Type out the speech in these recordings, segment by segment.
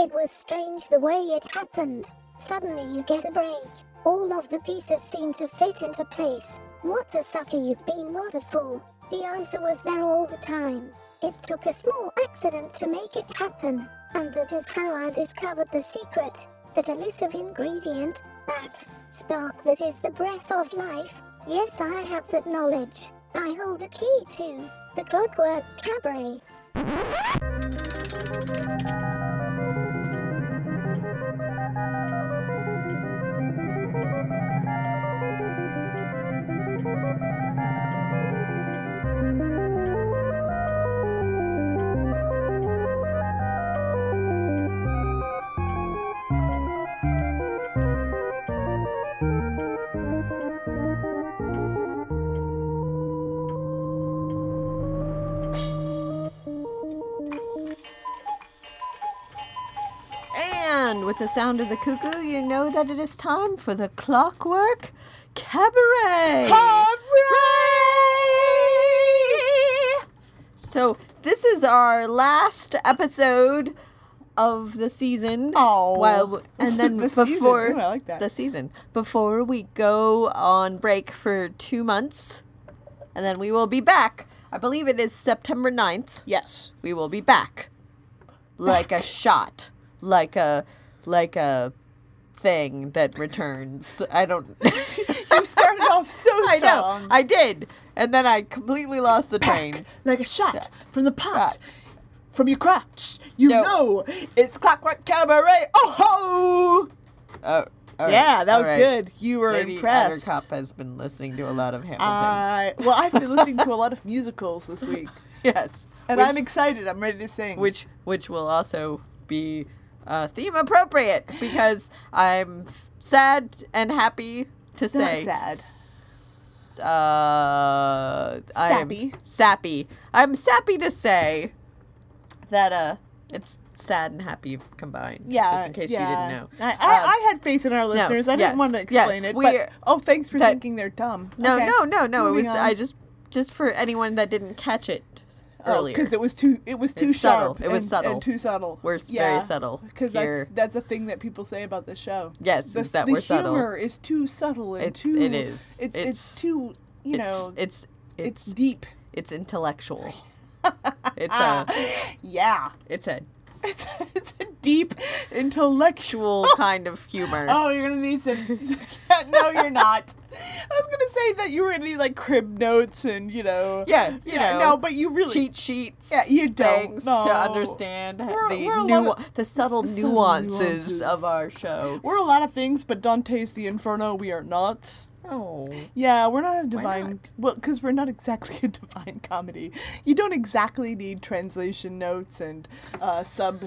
It was strange the way it happened. Suddenly you get a break. All of the pieces seem to fit into place. What a sucker you've been, what a fool. The answer was there all the time. It took a small accident to make it happen. And that is how I discovered the secret. That elusive ingredient, that spark that is the breath of life. Yes, I have that knowledge. I hold the key to the clockwork cabaret. Sound of the cuckoo, you know that it is time for the Clockwork Cabaret. So this is our last episode of the season. Oh. Well, and then The season. before Ooh, I like that. the season before we go on break for two months, and then we will be back. I believe it is September 9th Yes. we will be back like a shot like a like a thing that returns i don't You started off so i know strong. i did and then i completely lost the train like a shot from the pot. Pot. From your crotch. You No. know it's Clockwork Cabaret. Oh ho! oh right, Yeah, that was right. good. You were Lady impressed. Attercop has been listening to a lot of Hamilton. I well, I've been listening to a lot of musicals this week, yes, and which, I'm excited. I'm ready to sing. which which will also be uh, theme appropriate because I'm sad and happy to It's say sad. uh Sappy. I'm sappy. I'm sappy to say that uh it's sad and happy combined. Yeah, Just in case yeah. you didn't know. I, I, Uh, I had faith in our listeners. I didn't yes, want to yes, explain it, we're- but oh, thanks for that- thinking they're dumb. no, Okay. no, no, no. It was on. I just just for anyone that didn't catch it Oh, earlier. because it was too it was too It's subtle. It was and, subtle. and too subtle. We're s- very subtle Because that's that's a thing that people say about this show. Yes, the, is that the we're subtle. humor is too subtle and It- too. it is. It's, it's It's- too you it's, know it's it's, it's deep. it's intellectual. it's a Yeah, it's a it's it's a deep intellectual. kind of humor. Oh, you're gonna need some. no, you're not. I was gonna say that you were gonna need like crib notes and you know. Yeah, you know, No, but you really. cheat sheets. Yeah, you don't. No. to understand We're- the we're nu- of- the subtle subtle nuances, nuances. of our show. We're a lot of things, but Dante's the Inferno, we are not. Oh, Yeah, we're not a divine. not? Well, because we're not exactly a divine comedy. You don't exactly need translation notes and uh, sub.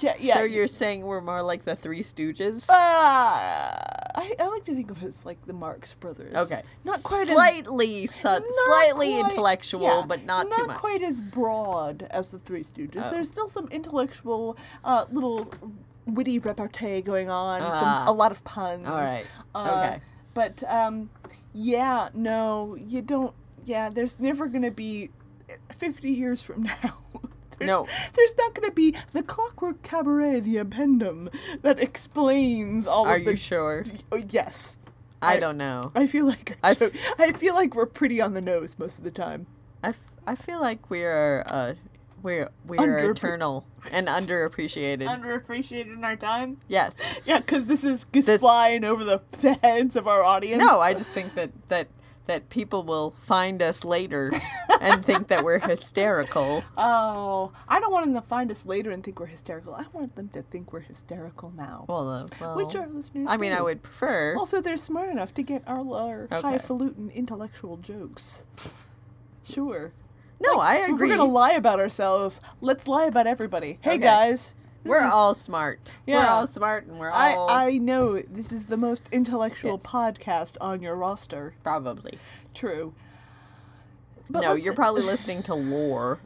Yeah, yeah. so you're saying we're more like the Three Stooges? Uh, I, I like to think of us as like the Marx Brothers. okay, Not quite as. slightly, su- not slightly quite- intellectual, yeah, but not, not too much. quite as broad as the Three Stooges. Oh. There's still some intellectual, uh, little witty repartee going on. Ah. some a lot of puns. All right. Uh, okay. But um, yeah, no, you don't. Yeah, there's never gonna be. Fifty years from now. There's, No. there's not going to be the Clockwork Cabaret, the appendum that explains all Are of the. you sure? Oh, yes, I I- don't know. I feel like I f- I feel like we're pretty on the nose most of the time. I, f- I feel like we are uh we're we are Underappre- eternal and underappreciated. Underappreciated in our time. yes. Yeah, because this is just This- flying over the, the heads of our audience. No, I just think that that that people will find us later and think that we're hysterical. Oh, I don't want them to find us later and think we're hysterical. I want them to think we're hysterical now. Well, uh, well which our listeners I mean, I would prefer. Also, they're smart enough to get our, our Okay. highfalutin intellectual jokes. Sure. No, I If agree. we're gonna lie about ourselves, let's lie about everybody. Hey Okay. guys, We're all smart. We're all smart, and we're I all I I know this is the most intellectual Yes. podcast on your roster. probably. True. no, let's- you're probably listening to lore.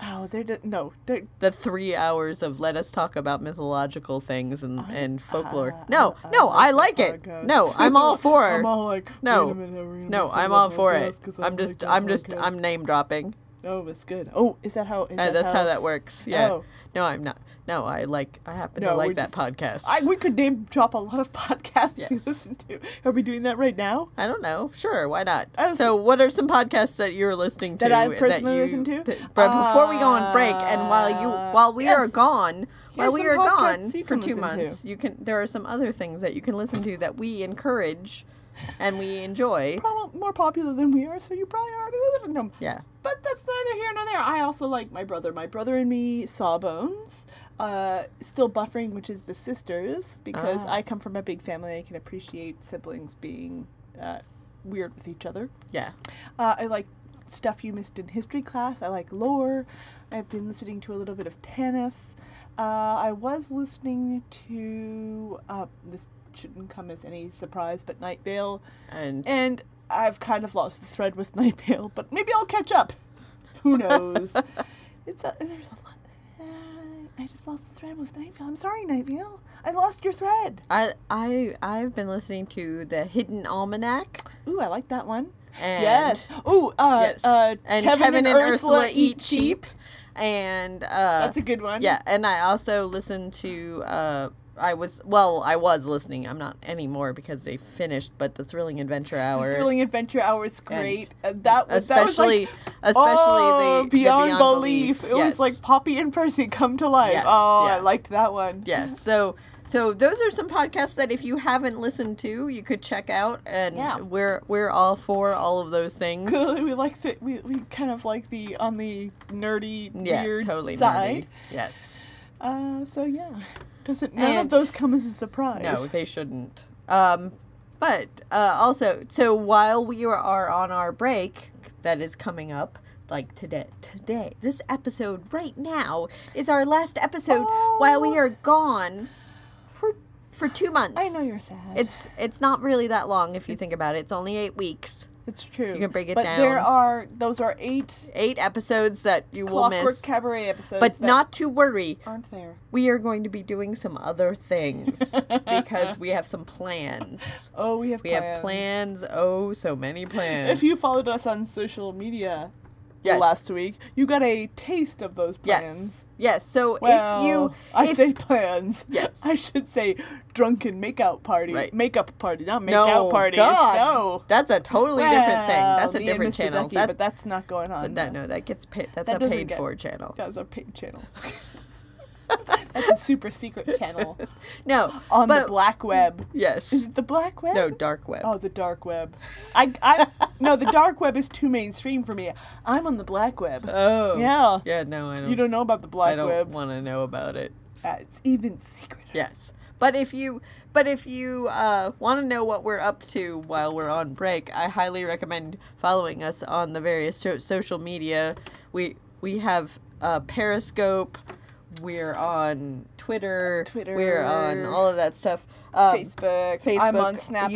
Oh, they're d- no, they're The three hours of let us talk about mythological things and, and folklore. uh, no, I no, like I like it. podcast. No, I'm all for it. I'm all like, no, minute, are we gonna no, I'm all for it. I I'm just, that I'm just. I'm name dropping. Oh, it's good. Oh, is that how? Is Uh, that that's how, that works. Yeah. Oh. No, I'm not. No, I like. I happen No, to like that just- podcast. I, we could name drop a lot of podcasts we Yes. listen to. Are we doing that right now? I don't know. Sure, why not? Was- So, what are some podcasts that you're listening to That I personally you- listen to? But before we go on break, and while you Uh, while we are yes. gone, while we are gone for two listen to. months, you can. There are some other things that you can listen to that we encourage, and we enjoy. Probably more popular than we are, so you probably already listen to them. Yeah. But that's neither here nor there. I also like my brother. My brother and me, Sawbones. Uh, still buffering, which is the sisters, because Ah. I come from a big family. I can appreciate siblings being uh, weird with each other. Yeah. Uh, I like stuff you missed in history class. I like lore. I've been listening to a little bit of Tanis. Uh, I was listening to uh, this shouldn't come as any surprise, but Night Vale, And and I've kind of lost the thread with Night Vale, but maybe I'll catch up. Who knows? it's a, there's a lot. Uh, I just lost the thread with Night Vale. I'm sorry, Night Vale. I lost your thread. I I I've been listening to the Hidden Almanac. Ooh, I like that one. And yes. Ooh, uh, yes. uh, and Kevin, and Ursula, eat cheap. And uh, That's a good one. Yeah, and I also listened to. Uh, I was well, I was listening. I'm not anymore because they finished. But the Thrilling Adventure Hour, The Thrilling Adventure Hour is great. And that was especially, that was like, especially oh, the the beyond, belief. It Yes. was like Poppy and Percy come to life. Yes, oh, I liked that one. Yes. So so those are some podcasts that if you haven't listened to, you could check out, and Yeah. we're we're all for all of those things. We like the we, we kind of like the on the nerdy Yeah, weird totally side. nerdy. Yes. Uh, so yeah, doesn't none of those come as a surprise? No, they shouldn't. Um, but uh, also, so while we are on our break, that is coming up, like today, today, this episode right now is our last episode while we Oh. are gone for for two months. I know you're sad. It's it's not really that long if you think about it. It's only eight weeks, it's true. you can break it but there are those are eight eight episodes that you will miss. Clockwork. Cabaret episodes, But not to worry, aren't there. we are going to be doing some other things because we have some plans. Oh, we have plans. We plans. have plans. Oh, so many plans. If you followed us on social media Yes. last week, you got a taste of those plans. yes, yes. So Well, if you, I say plans. Yes. I should say drunken makeout party. Right. Makeup party, not no, makeout party. God, No. that's a totally different thing. That's a different channel. Ducky, that, but that's not going on. but that no, that gets paid. That's That a paid get- for channel. That's a paid channel. That's a super secret channel No, on but the black web. Yes. Is it the black web? no dark web. Oh, the dark web. I, I, no, the dark web is too mainstream for me. I'm on the black web. Oh, yeah. yeah. No, I don't. You don't know about the black web. I don't web. want to know about it. Uh, it's even secret. Yes. But if you but if you uh, want to know what we're up to while we're on break, I highly recommend following us on the various so- social media. We we have uh, Periscope. We're on Twitter. Twitter. We're on all of that stuff. Um, Facebook. Facebook, I'm on Snapchat.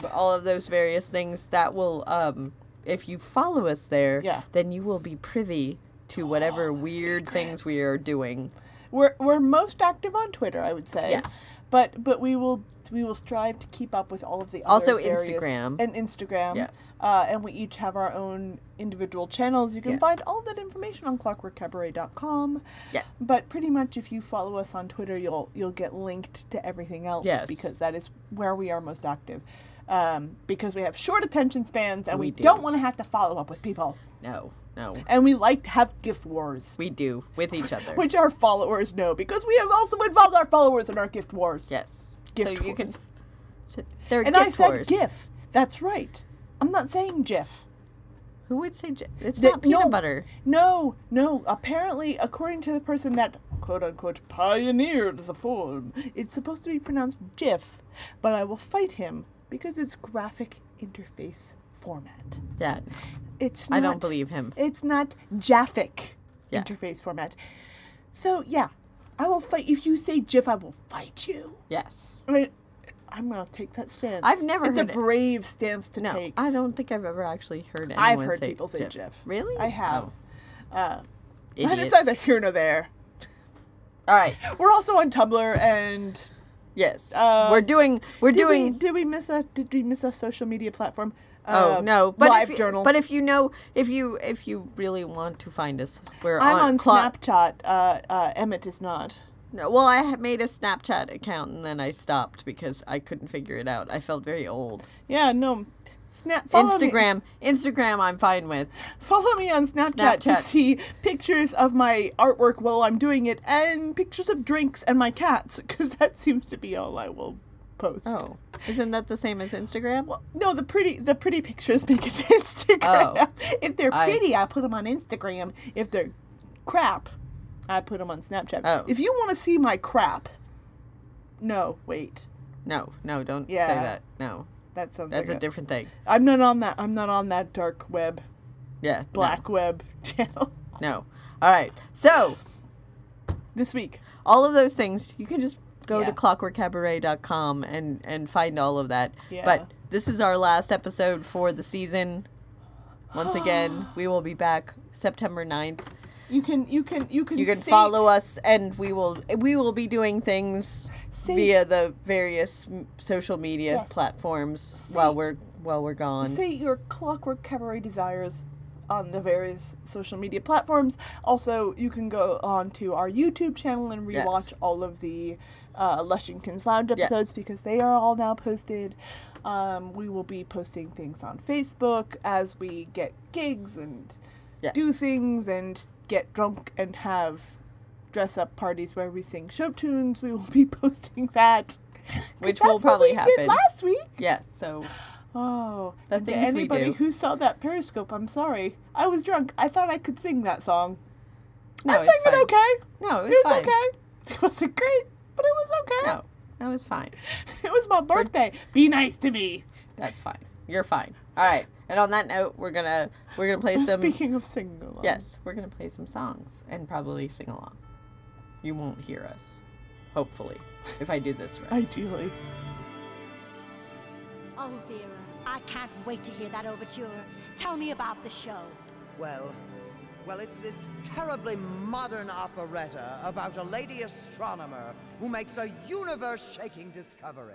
YouTube, all of those various things that will um if you follow us there, Yeah. then you will be privy to whatever weird things we are doing. We're we're most active on Twitter, I would say. Yes. But but we will we will strive to keep up with all of the other Also various- Instagram. and Instagram. Yes. Uh, and we each have our own individual channels. You can Yes. find all that information on clockworkcabaret.com. Yes. But pretty much, if you follow us on Twitter, you'll you'll get linked to everything else Yes. because that is where we are most active. Um, because we have short attention spans and we, We do. don't want to have to follow up with people, No. No. and we like to have gift wars, We do with each other. which our followers know because we have also involved our followers in our gift wars. yes. Gift so you can. wars. So they're And gift I said wars. GIF. That's right. I'm not saying GIF. Who would say j- it's That- not peanut no. butter? No, no. Apparently, according to the person that quote unquote pioneered the form, it's supposed to be pronounced GIF, but I will fight him because it's graphic interface format. Yeah. It's not, I don't believe him. It's not Jaffic Yeah. interface format. So yeah, I will fight. If you say GIF, I will fight you. Yes. I mean, I'm gonna take that stance. I've never It's a it. brave stance to No, take. I don't think I've ever actually heard anyone I've heard say people say GIF. GIF. Really? I have. Oh, Uh, idiots. That's neither here nor there. All right. We're also on Tumblr, and Yes. Uh, we're doing. We're did doing. We, did we miss a? Did we miss a social media platform? Oh uh, no! But live if, journal. But if you know, if you if you really want to find us, we're I'm on Cla- Snapchat. Uh, uh, Emmett is not. No, well, I made a Snapchat account and then I stopped because I couldn't figure it out. I felt very old. Yeah, no. Snap. Follow Me, Instagram, Instagram, I'm fine with. follow me on Snapchat, to see pictures of my artwork while I'm doing it, and pictures of drinks and my cats, because that seems to be all I will post. Oh, isn't that the same as Instagram? Well, no, the pretty the pretty pictures make it Instagram. Oh. If they're pretty, I, put them on Instagram. If they're crap, I put them on Snapchat. Oh. If you want to see my crap, no, wait, No, no, don't say that. No, that sounds that's like a different thing. I'm not on that. I'm not on that dark web, Yeah, no, black web channel No. All right. So this week. all of those things you can just go Yeah. to clockworkcabaret.com and and find all of that. Yeah. But this is our last episode for the season. Once again, we will be back September 9th. You can you can you can You can say- follow us and we will we will be doing things Say- via the various m- social media Yes. platforms while we're while we're gone. Say your clockwork cabaret desires on the various social media platforms. Also, you can go on to our YouTube channel and Yes. rewatch all of the uh, Lushington's Lounge Yes. episodes because they are all now posted. Um, we will be posting things on Facebook as we get gigs and Yes. do things and get drunk and have dress up parties where we sing show tunes. We will be posting that, Which will probably we happen. Did last week. Yes, so Oh, The and to anybody who saw that Periscope, I'm sorry. I was drunk. I thought I could sing that song. no, I it's sang fine. it okay. No, it was, It was okay. It wasn't great, but it was okay. No, that was fine. It was my birthday. Be nice to me. That's fine. You're fine. All right. And on that note, we're gonna we're gonna play some. Speaking of singing along. Yes, we're gonna play some songs and probably sing along. You won't hear us, hopefully, if I do this right. Ideally. Oh, Vera, I can't wait to hear that overture. Tell me about the show. Well, well, it's this terribly modern operetta about a lady astronomer who makes a universe shaking discovery.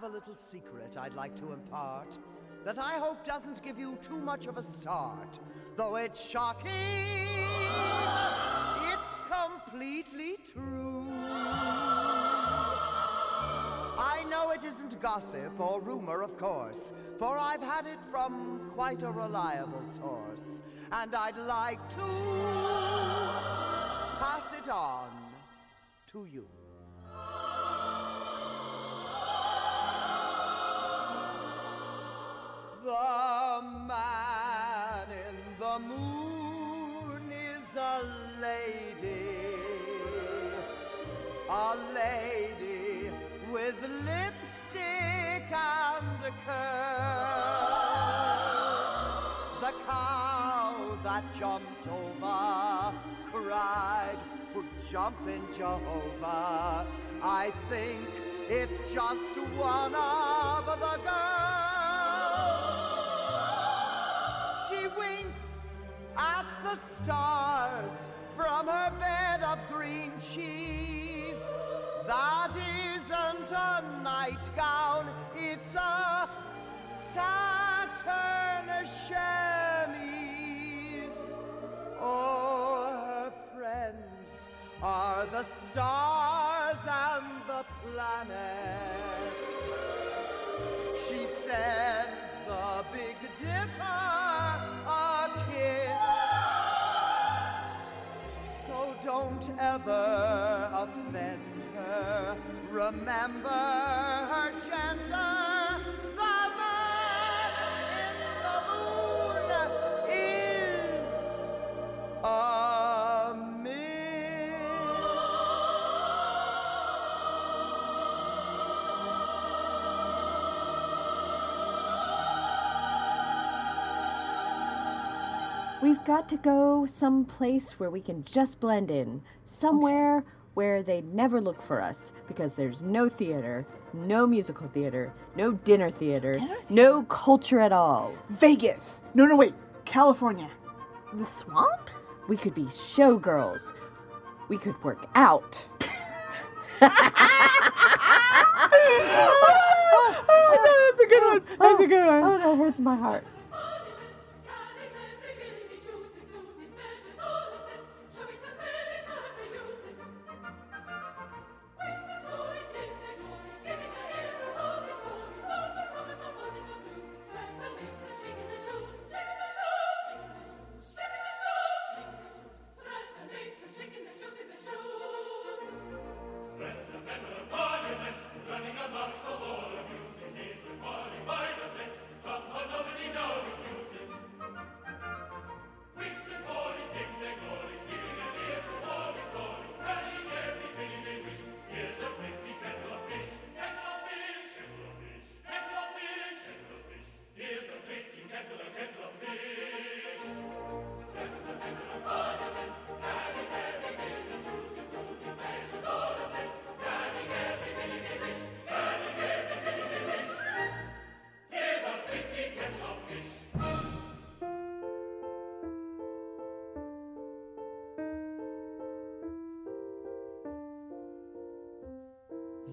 Have a little secret I'd like to impart that I hope doesn't give you too much of a start. Though it's shocking, it's completely true. I know it isn't gossip or rumor, of course, for I've had it from quite a reliable source. And I'd like to pass it on to you. The man in the moon is a lady, a lady with lipstick and curls. The cow that jumped over cried, "Oh, Jumping Jehovah. I think it's just one of the girls. Winks at the stars from her bed of green cheese. That isn't a nightgown, it's a Saturn chemise. Oh, her friends are the stars and the planets. She sends the Big Dipper So don't ever offend her. Remember her gender. Got to go someplace where we can just blend in. Somewhere where they never look for us because there's no theater, no musical theater, no dinner theater, no culture at all. Vegas. No, no, wait. California. The swamp? We could be showgirls. We could work out. oh, that's a good one. That's a good one. Oh, that hurts my heart.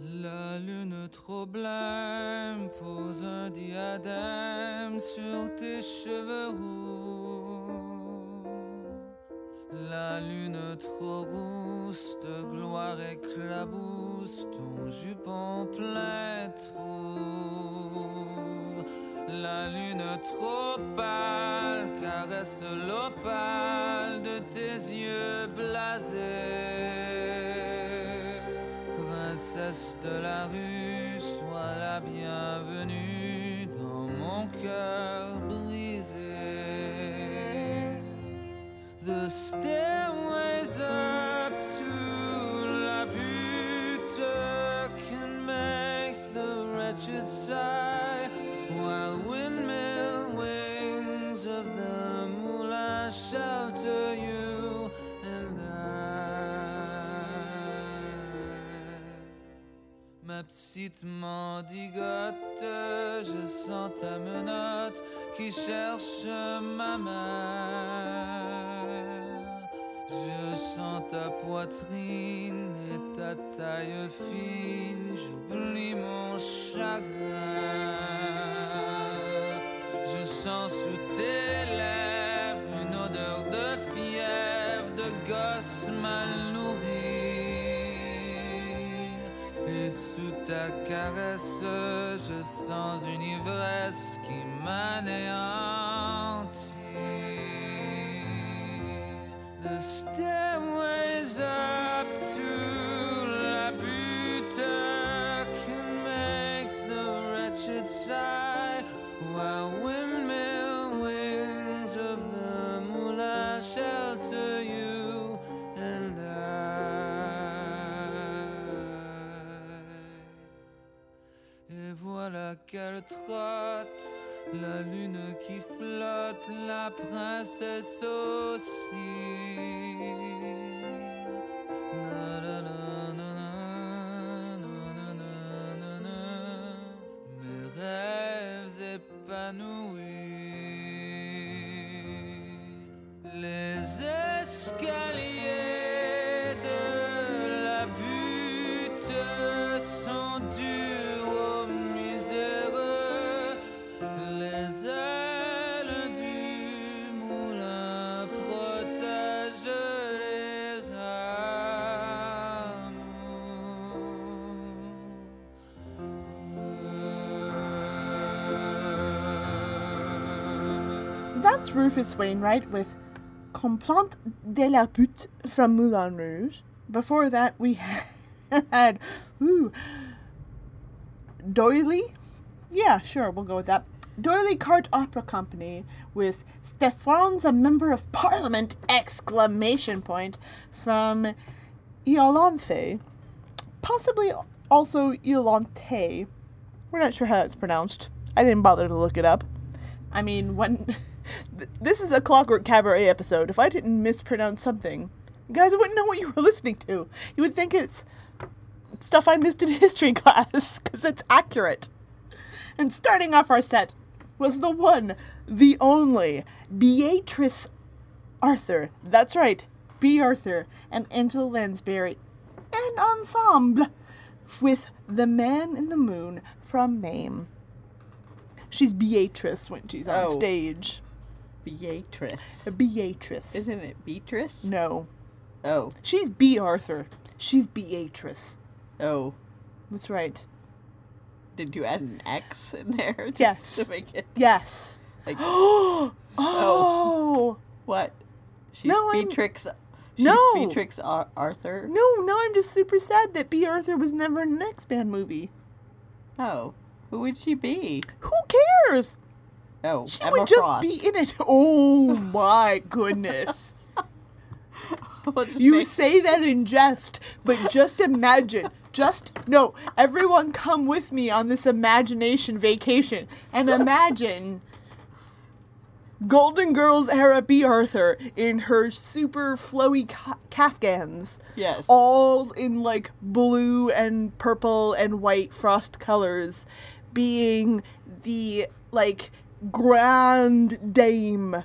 La lune trop blême pose un diadème sur tes cheveux roux. La lune trop rousse de gloire éclabousse ton jupon plein trou. La lune trop pâle caresse l'opale Princesse de la rue, petite mendigote, je sens ta menotte qui cherche ma main. Je sens ta poitrine et ta taille fine, j'oublie mon chagrin. Ta caresse, je sens une ivresse qui m'anéantit. Qu'elle trotte, la lune qui flotte, la princesse aussi. La la la. Mes rêves épanouis. That's Rufus Wainwright with Complainte de la Butte from Moulin Rouge. Before that, we had ooh, D'Oyly. Yeah, sure, we'll go with that. D'Oyly Carte Opera Company with Strephon's a member of Parliament! Exclamation point from Iolanthe. Possibly also Iolanthe. We're not sure how it's pronounced. I didn't bother to look it up. I mean, when this is a Clockwork Cabaret episode. If I didn't mispronounce something, you guys wouldn't know what you were listening to. You would think it's stuff I missed in history class because it's accurate. And starting off our set was the one, the only Beatrice Arthur. That's right, Bea Arthur and Angela Lansbury, and ensemble with the Man in the Moon from Mame. She's Beatrice when she's on Oh. stage. Beatrice. Beatrice. Isn't it Beatrice? No, Oh. she's Bea Arthur. She's Beatrice. Oh. That's right. Did you add an X in there? Just Yes. To make it Yes. like Oh. what? She's No, I'm- She's No. Beatrix Ar- Arthur. No, no, I'm just super sad that Bea Arthur was never in an X Man movie. Oh. Who would she be? Who cares? Oh, She Emma would just Frost. be in it. Oh my goodness. We'll You make- say that in jest, but just imagine. Just no, everyone come with me on this imagination vacation and imagine Golden Girls era Bea Arthur in her super flowy ca- Kafgans. Yes. All in like blue and purple and white frost colors, being the like grand dame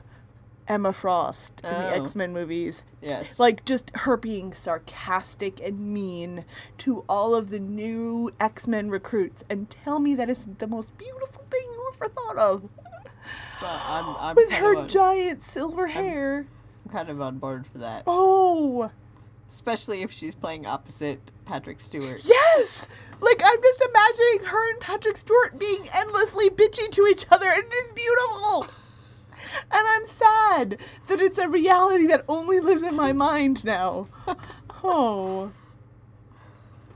Emma Frost in the Oh. X Men movies. Yes. Like just her being sarcastic and mean to all of the new X Men recruits and tell me that isn't the most beautiful thing you ever thought of. Well, I'm, I'm With her on, giant silver hair. I'm kind of on board for that. Oh, Especially if she's playing opposite Patrick Stewart. yes! Like, I'm just imagining her and Patrick Stewart being endlessly bitchy to each other, and it is beautiful! And I'm sad that it's a reality that only lives in my mind now. Oh.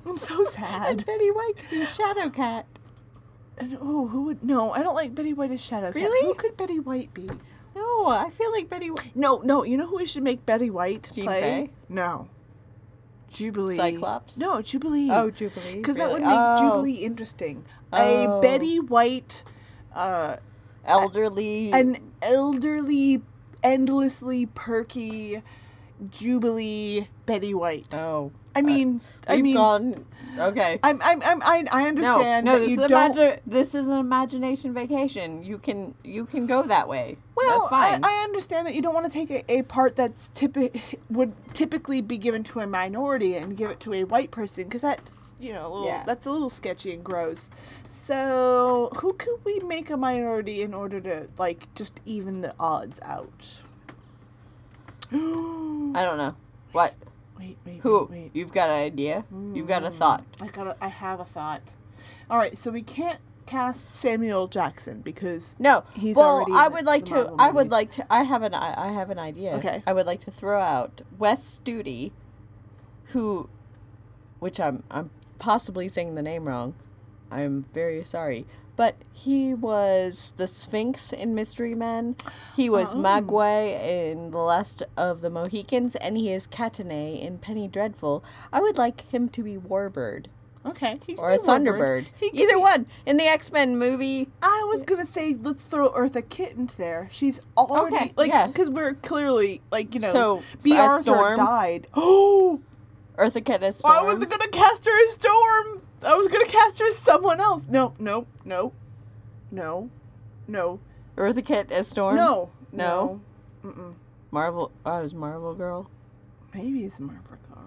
I'm so sad. And Betty White could be Shadow Cat. And, oh, who would? No, I don't like Betty White as Shadow Cat. Really? Who could Betty White be? No, I feel like Betty White. No, no. You know who we should make Betty White Jean play? No. Jubilee. Cyclops? No, Jubilee. Oh, Jubilee. Because that would make Oh. Jubilee interesting. A Oh. Betty White, uh, Elderly. an elderly, endlessly perky Jubilee Betty White. oh. I uh, mean, I We've mean, gone. Okay. I'm, I'm, I'm, I, I No, understand no. that This you is, don't. imagi- this is an imagination vacation. You can you can go that way. Well, That's fine. I, I understand that you don't want to take a, a part that's typi- would typically be given to a minority and give it to a white person because that's you know a little, Yeah. that's a little sketchy and gross. So who could we make a minority in order to like just even the odds out? I don't know. What? Wait, wait, Who? wait, wait. You've got an idea? You've got a hmm. thought. I got. to I have a thought. All right, so we can't cast Samuel Jackson because No. He's well, already I would the- like the to. I would like to. I have an. I, I have an idea. Okay. I would like to throw out Wes Studi, who, which I'm I'm possibly saying the name wrong. I'm very sorry, but he was the Sphinx in Mystery Men. He was Oh. Magua in The Last of the Mohicans, and he is Kaetenay in Penny Dreadful. I would like him to be Warbird okay, or a. Thunderbird. He Either be- one in the X Men movie. I was gonna say let's throw Eartha Kitt into there. She's already Okay, like yeah. because we're clearly like you know So, Bea Arthur Storm? died. Oh, Eartha Kitt as Storm. I wasn't gonna cast her as Storm. I was gonna cast her as someone else. No, no, no, no, no, Eartha Kitt as Storm? no, No? no. Mm-mm. Marvel. Oh, it was Marvel Girl. Maybe it's Marvel Girl.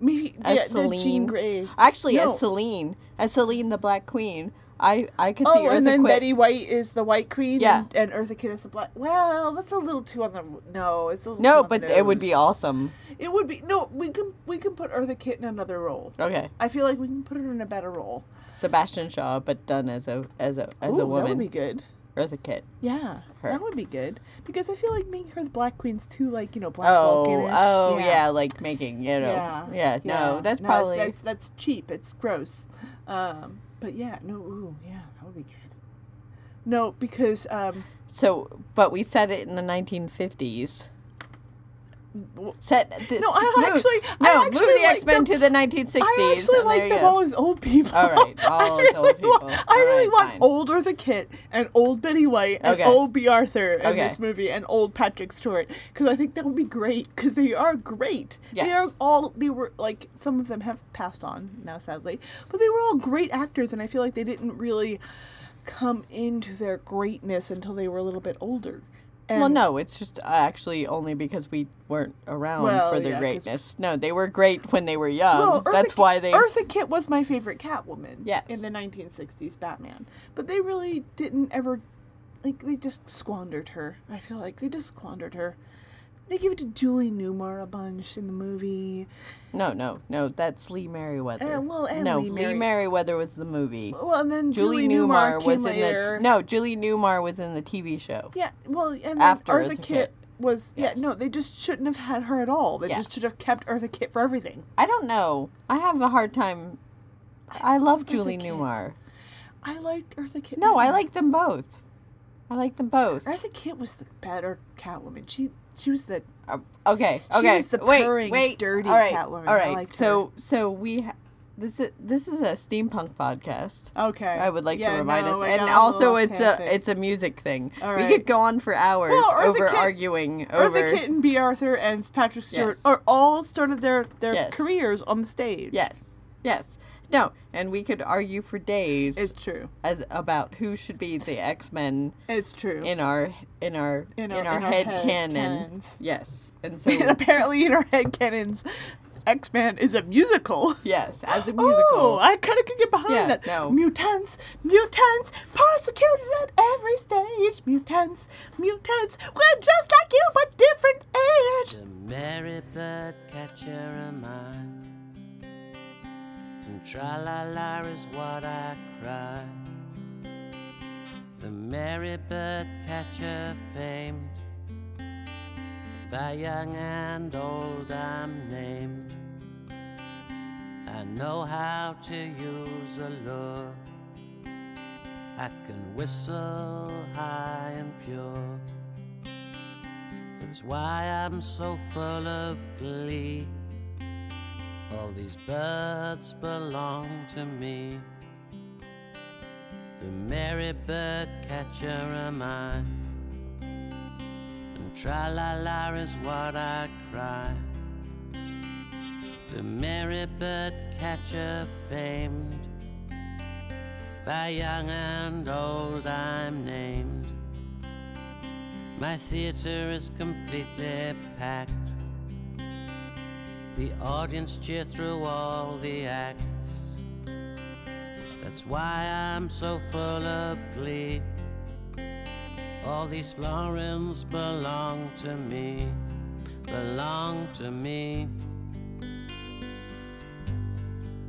Maybe As yeah, Selene. Jean Grey. Actually, No. as Selene. As Selene the Black Queen. I, I could see Oh, Eartha and then Kitt. Betty White is the White Queen. Yeah. and, and Eartha Kitt is the Black. Well, that's a little too on the no. It's a little No, but it would be awesome. It would be no. We can we can put Eartha Kitt in another role. Okay. I feel like we can put her in a better role. Sebastian Shaw, but done as a as a as Ooh, a woman. That would be good. Eartha Kitt. Yeah, Her. that would be good because I feel like making her the Black Queen's too like you know Black Oh, Vulcanish. oh yeah. like making you know. yeah, Yeah, no, that's No, probably that's, that's cheap. It's gross. Um, but yeah, no, ooh, yeah, that would be good. No, because um, so. But we said it in the 1950s. Set this. No, I move- actually- no, I actually move the like X Men to the 1960s. I actually like them go. all as old people. All right, all I as old really want- people. I All really right, want fine. old Eartha Kitt and old Betty White and Okay. old Bea Arthur in Okay. this movie and old Patrick Stewart because I think that would be great because they are great. They are all they were like some of them have passed on now sadly, but they were all great actors and I feel like they didn't really come into their greatness until they were a little bit older. And Well, no, it's just uh, actually only because we weren't around Well, for their yeah, greatness. No, they were great when they were young. Well, That's why they. Eartha Kitt was my favorite Catwoman. Yes. In the 1960s Batman, but they really didn't ever, like they just squandered her. I feel like they just squandered her. They gave it to Julie Newmar a bunch in the movie. No, no, no. That's Lee Meriwether. Uh, well, and no, Lee Merri- Meriwether was the movie. Well, and then Julie, Julie, Newmar, came was in later. the no. Julie Newmar was in the TV show. Yeah, well, and then After Eartha Eartha Kitt, Kitt. was yeah. No, they just shouldn't have had her at all. They Yeah. just should have kept Eartha Kitt for everything. I don't know. I have a hard time. I love Julie Kitt. Newmar. I liked Eartha Kitt. No, I like them both. I like them both. Eartha Kitt was the better Catwoman. She she was the Uh, okay, She okay. was the wait, purring, wait. dirty all right, Catwoman. All liked so, so we. Ha- this is this is a steampunk podcast. okay. I would like Yeah, to remind no, us, and a also it's a it's a music thing. All We right. could go on for hours Well, over Kitt- arguing over. Eartha Kitt and Bea Arthur and Patrick Stewart Yes. are all started their their Yes. careers on the stage. Yes, yes, no, and we could argue for days it's true. as about who should be the X Men It's true. in our in our In in our- our, in our head, head canon. canons. Yes, and so and apparently, in our head canons, X Men is a musical. yes, as a musical. Oh, I kind of could get behind Yeah, that. no. Mutants, mutants, persecuted at every stage. Mutants, mutants, we're just like you but different age. The merry bird catcher am I, and tra la la is what I cry. The merry bird catcher famed, by young and old I'm named. I know how to use a lure. I can whistle high and pure. That's why I'm so full of glee. All these birds belong to me. The merry bird catcher am I. And tra la la is what I cry. The merry bird catcher famed. By young and old I'm named. My theater is completely packed. The audience cheer through all the acts. That's why I'm so full of glee. All these Florins belong to me, belong to me,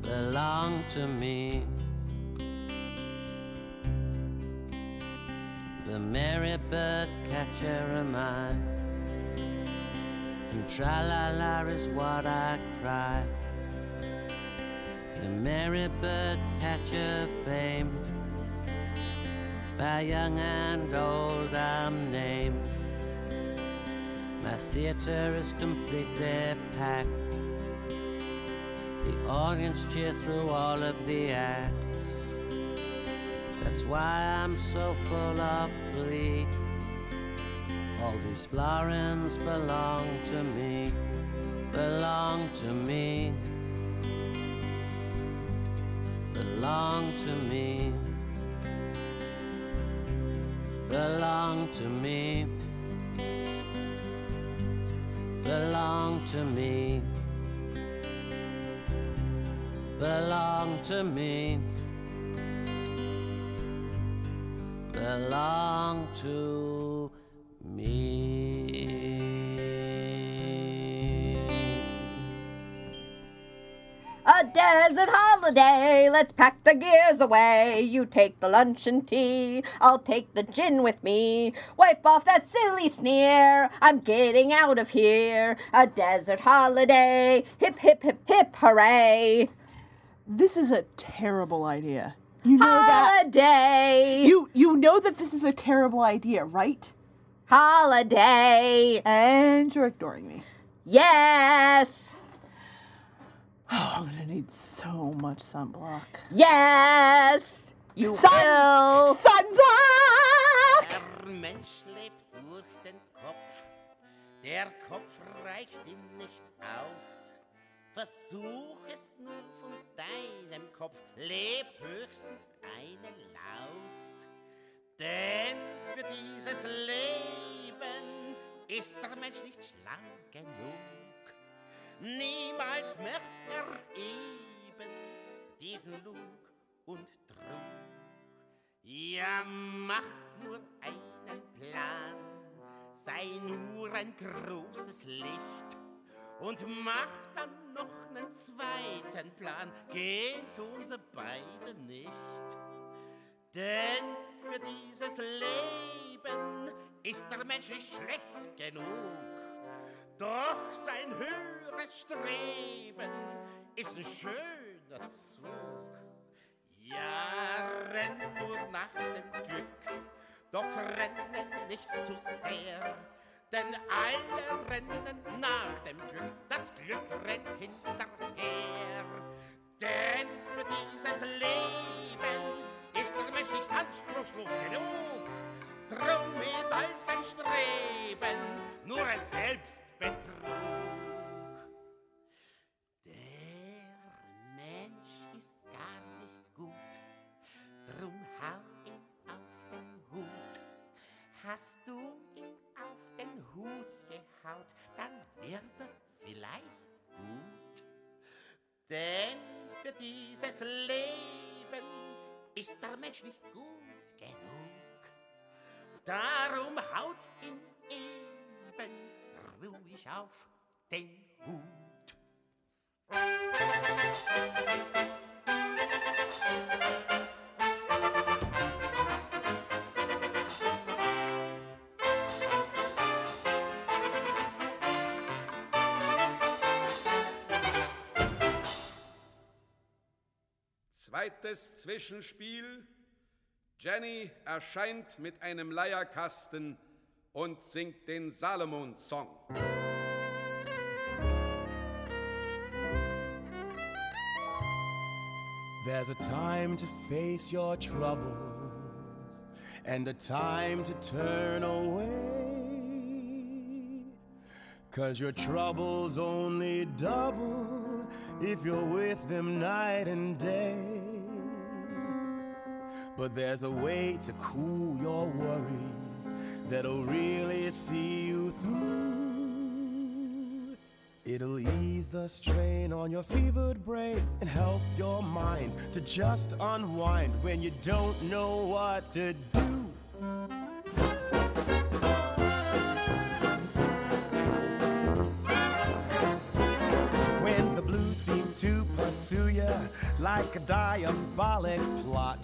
belong to me. The merry bird catcher am I, and tra la la is what I cry. The merry bird catcher famed, by young and old I'm named. My theater is completely packed. The audience cheer through all of the acts. That's why I'm so full of glee. All these Florins belong to me, belong to me, belong to me, belong to me, belong to me, belong to me. belong to me. A desert holiday, let's pack the gears away. You take the lunch and tea, I'll take the gin with me. Wipe off that silly sneer, I'm getting out of here. A desert holiday, hip hip hip hip hooray. This is a terrible idea. You know that. Holiday, You you know that this is a terrible idea, right? Holiday. And you're ignoring me. Yes. Oh, I'm gonna need so much sunblock. Yes. You Sun- will. Sunblock! Der Mensch lebt durch den Kopf, der Kopf reicht ihm nicht aus. Versuch es nur von deinem Kopf, lebt höchstens eine Laus. Denn für dieses Leben ist der Mensch nicht schlank genug. Niemals merkt er eben diesen Lug und Trug. Ja, mach nur einen Plan, sei nur ein großes Licht und mach dann noch einen zweiten Plan, gehen tun sie beide nicht. Denn für dieses Leben ist der Mensch nicht schlecht genug. Doch sein höheres Streben ist ein schöner Zug. Ja, renn nur nach dem Glück, doch rennen nicht zu sehr. Denn alle rennen nach dem Glück, das Glück rennt hinterher. Denn für dieses Leben Mensch nicht anspruchslos genug. Drum ist all sein Streben nur ein Selbstbetrug. Der Mensch ist gar nicht gut, drum hau ihn auf den Hut. Hast du ihn auf den Hut gehaut, dann wird er vielleicht gut. Denn für dieses Leben ist der Mensch nicht gut genug. Darum haut ihn eben ruhig auf den Hut. Zweites Zwischenspiel. Jenny erscheint mit einem Leierkasten und singt den Salomon-Song. There's a time to face your troubles and a time to turn away. Cause your troubles only double if you're with them night and day. But there's a way to cool your worries that'll really see you through. It'll ease the strain on your fevered brain and help your mind to just unwind when you don't know what to do. When the blues seem to pursue you like a diabolic plot.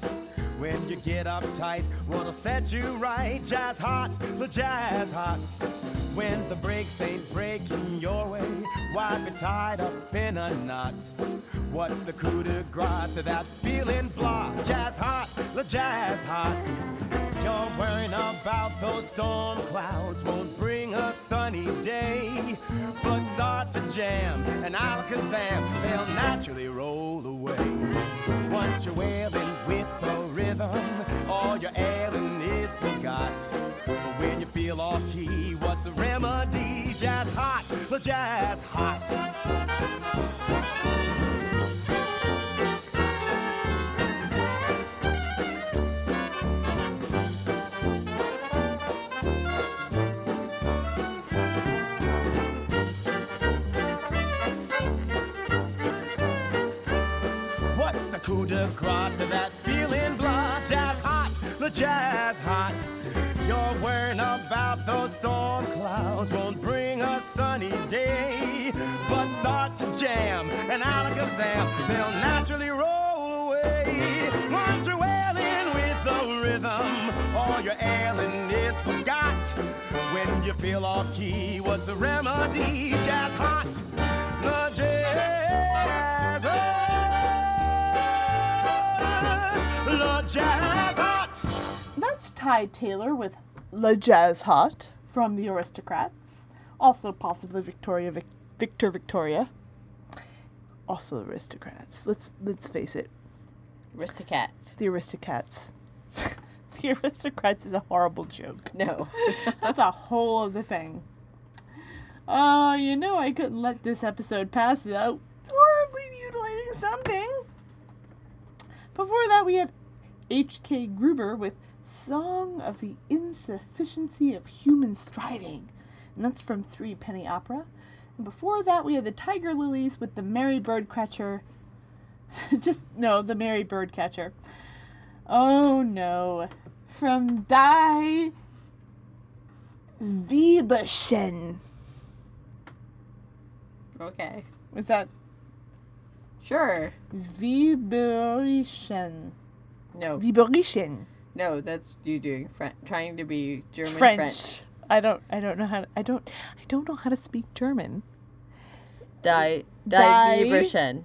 When you get uptight, what'll set you right? Jazz hot, the jazz hot. When the brakes ain't breaking your way, why be tied up in a knot? What's the coup de grace to that feeling blah? Jazz hot, the jazz hot. You're worrying about those storm clouds won't bring a sunny day. But start to jam and Alakazam, they'll naturally roll away. Once you're wailing with the rhythm, all your ailing is forgot. But when you feel off key, what's the remedy? Jazz hot, the jazz hot. Jazz hot. You're worrying about those storm clouds won't bring a sunny day. But start to jam and alakazam, they'll naturally roll away. Once you're wailing with the rhythm, all your ailing is forgot. When you feel off key, what's the remedy? Jazz hot, the jazz hot, the jazz Ty Taylor with La Jazz Hot from The Aristocrats. Also, possibly Victoria Vic- Victor Victoria. Also aristocrats. Let's let's face it. Aristocats. The aristocrats. the aristocrats is a horrible joke. No. That's a whole other thing. Oh, you know I couldn't let this episode pass without horribly mutilating something. Before that, we had H.K. Gruber with Song of the Insufficiency of Human Striving. And that's from Three Penny Opera. And before that, we had the Tiger Lillies with the Merry Bird Catcher. Just, no, the Merry Bird Catcher. Oh no. From Die Wieberchen. okay. Was that Sure. Wieberchen? No. Wieberchen. No, that's you doing French, trying to be German French. French. I don't. I don't know how. To, I don't. I don't know how to speak German. Die, Die- die.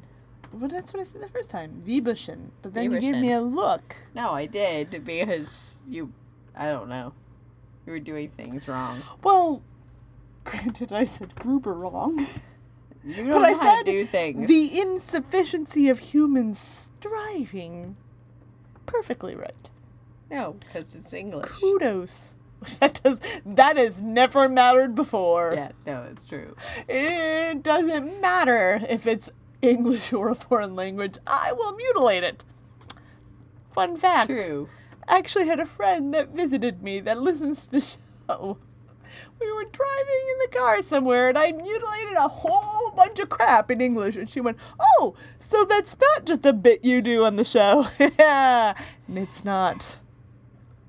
Well, that's what I said the first time. Wieberchen. But then you gave me a look. No, I did because you. I don't know. You were doing things wrong. Well, granted, I said Gruber wrong. You don't but know I how said to do things. the insufficiency of human striving. Perfectly right. No, because it's English. Kudos. That does. That has never mattered before. Yeah, no, it's true. It doesn't matter if it's English or a foreign language. I will mutilate it. Fun fact. True. I actually had a friend that visited me that listens to the show. We were driving in the car somewhere and I mutilated a whole bunch of crap in English. And she went, Oh, so that's not just a bit you do on the show. and it's not.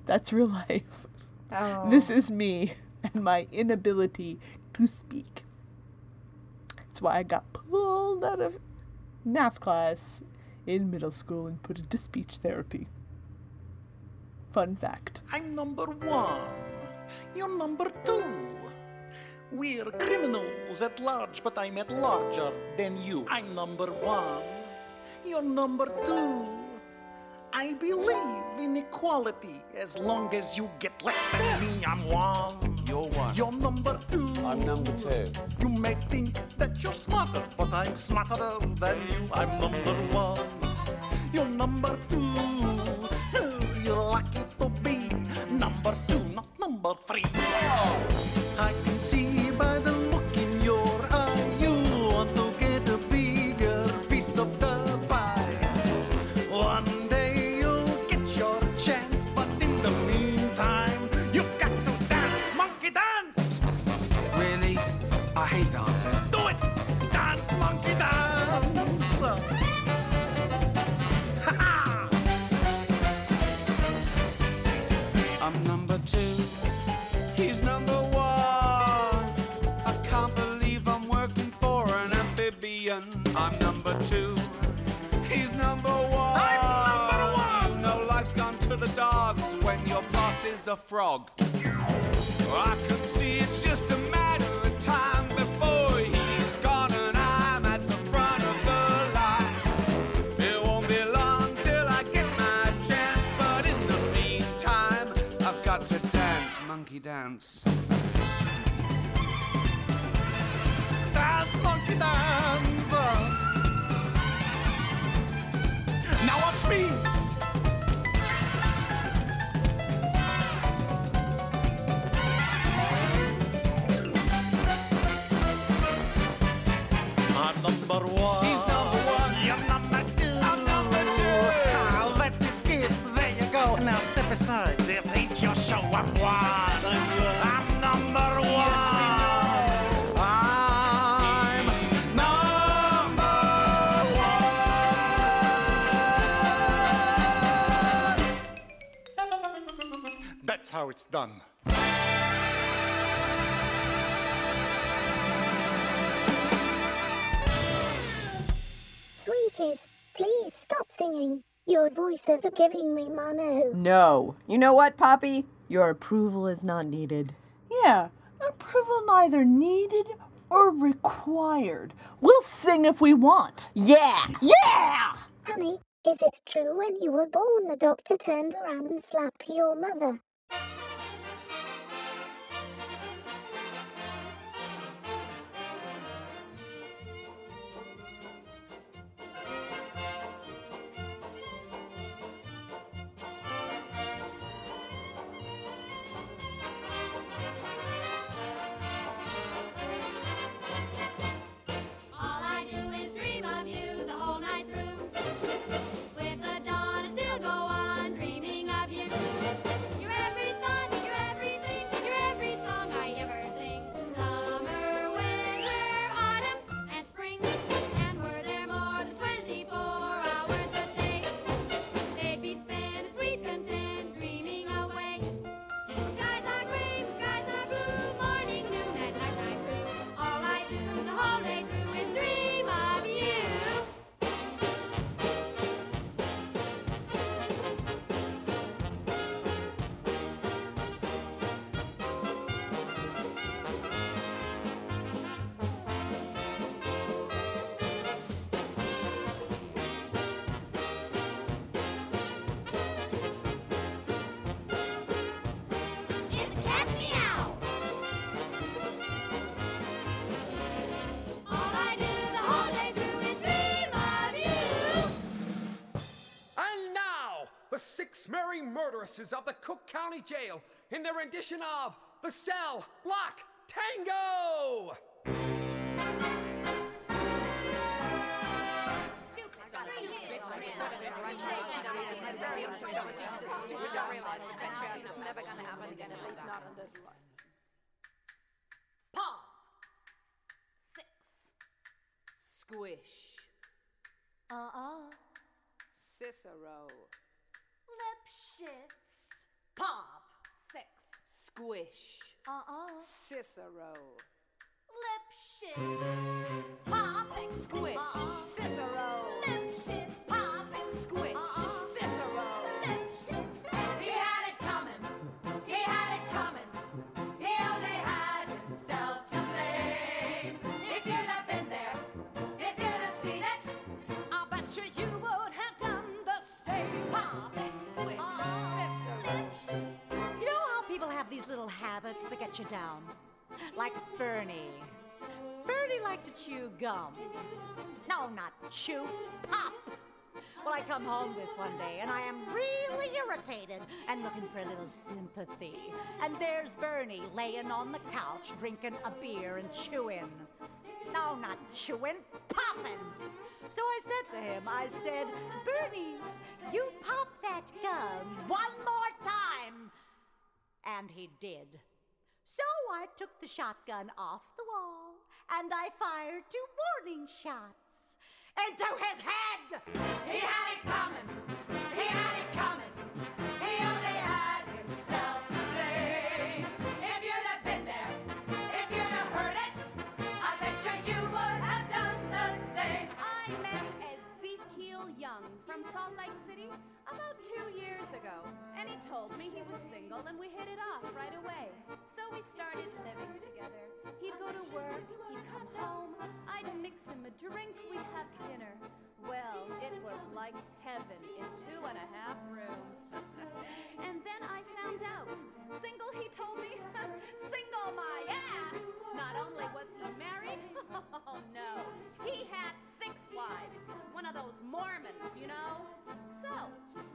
That's real life. Oh. This is me and my inability to speak. That's why I got pulled out of math class in middle school and put into speech therapy. Fun fact. I'm number one. You're number two. We're criminals at large, but I'm at larger than you. I'm number one. You're number two. I believe in equality as long as you get less than me. I'm one. You're one. You're number two. I'm number two. You may think that you're smarter, but I'm smarter than you. I'm number one. You're number two. You're lucky to be number two, not number three. I can see by the is a frog. I can see it's just a matter of time before he's gone and I'm at the front of the line. It won't be long till I get my chance, but in the meantime, I've got to dance, monkey dance. Dance, monkey, dance! Voices giving me mono. No. You know what, Poppy? Your approval is not needed. Yeah, approval neither needed or required. We'll sing if we want. Yeah. Yeah! Honey, is it true when you were born the doctor turned around and slapped your mother? County Jail in their rendition of The Cell Block Tango! never gonna happen again, at least not in this life. Paw. Six. Squish. Uh-uh. Cicero. Lipschitz. Pop. Squish. Uh-uh. Cicero. Lipschitz. Pop. Squish. Uh-uh. Cicero. That get you down? Like Bernie. Bernie liked to chew gum. No, not chew, pop. Well, I come home this one day and I am really irritated and looking for a little sympathy. And there's Bernie laying on the couch drinking a beer and chewing. No, not chewing, popping. So I said to him, I said, Bernie, you pop that gum one more time. And he did. So I took the shotgun off the wall and I fired two warning shots into his head. He had it coming. He had it coming. He only had himself to blame. If you'd have been there, if you'd have heard it, I bet you would have done the same. I met Ezekiel Young from Salt Lake City two years ago, and he told me he was single and we hit it off right away. So we started living together. He'd go to work, he'd come home, I'd mix him a drink, we'd have dinner. Well, it was like heaven in two and a half rooms. and then I found out. Single, he told me. Single my ass! Not only was he married, oh no, he had six wives. One of those Mormons, you know? So,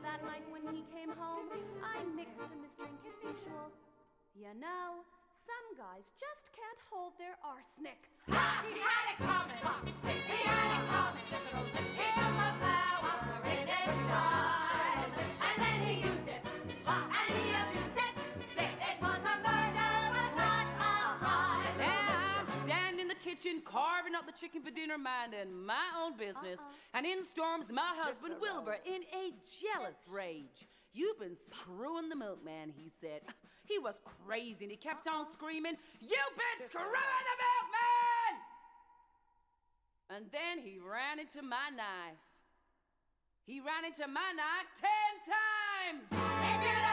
that night when he came home, I mixed him his drink as usual. You know, some guys just can't hold their arsenic. He had it coming. He had it coming. Cicero's a chicken of power in his stride. And then he used it. And he abused it. Kitchen carving up the chicken for dinner, minding my own business. And in storms my husband Wilbur in a jealous rage. You've been screwing the milkman, he said. He was crazy and he kept on screaming, You've been Cicero. screwing the milkman! And then he ran into my knife. He ran into my knife ten times!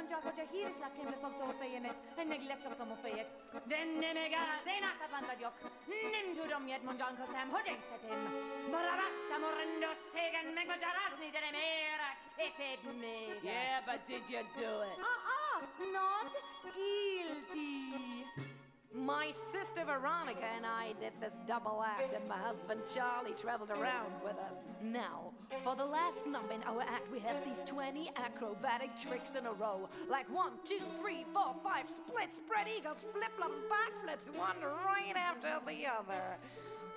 Monjak, hogy a híres koca fogta a fejemet, ennek csaptam a fejet. De nem igaz, én átadlan vagyok. Nem tudom miért mondjon hozzám, hogy engedhetem. Barabattam a rendőrségen, megmagyarázni, de nem értetted még. Yeah, but did you do it? Ah, ah, not guilty. My sister Veronica and I did this double act, and my husband Charlie traveled around with us. Now, for the last number in our act, we had these 20 acrobatic tricks in a row. Like one, two, three, four, five, split, spread eagles, flip flops, backflips, one right after the other.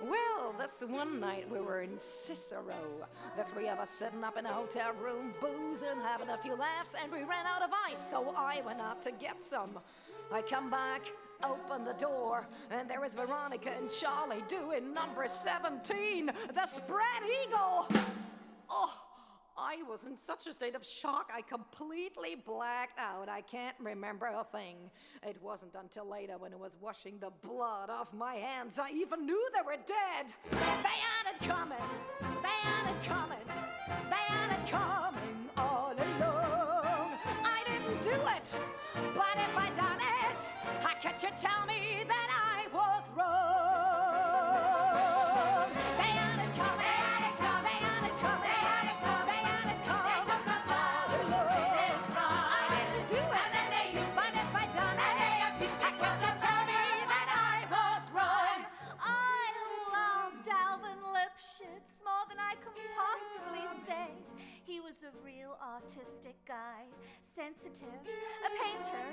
Well, this one night we were in Cicero. The three of us sitting up in a hotel room, boozing, having a few laughs, and we ran out of ice, so I went out to get some. I come back, open the door, and there is Veronica and Charlie doing number 17, the spread eagle. Oh, I was in such a state of shock, I completely blacked out. I can't remember a thing. It wasn't until later when I was washing the blood off my hands I even knew they were dead. They had it coming. They had it coming. They had it coming all along. I didn't do it, but if I done it, how could you tell me that I was wrong? A real artistic guy, sensitive, a painter,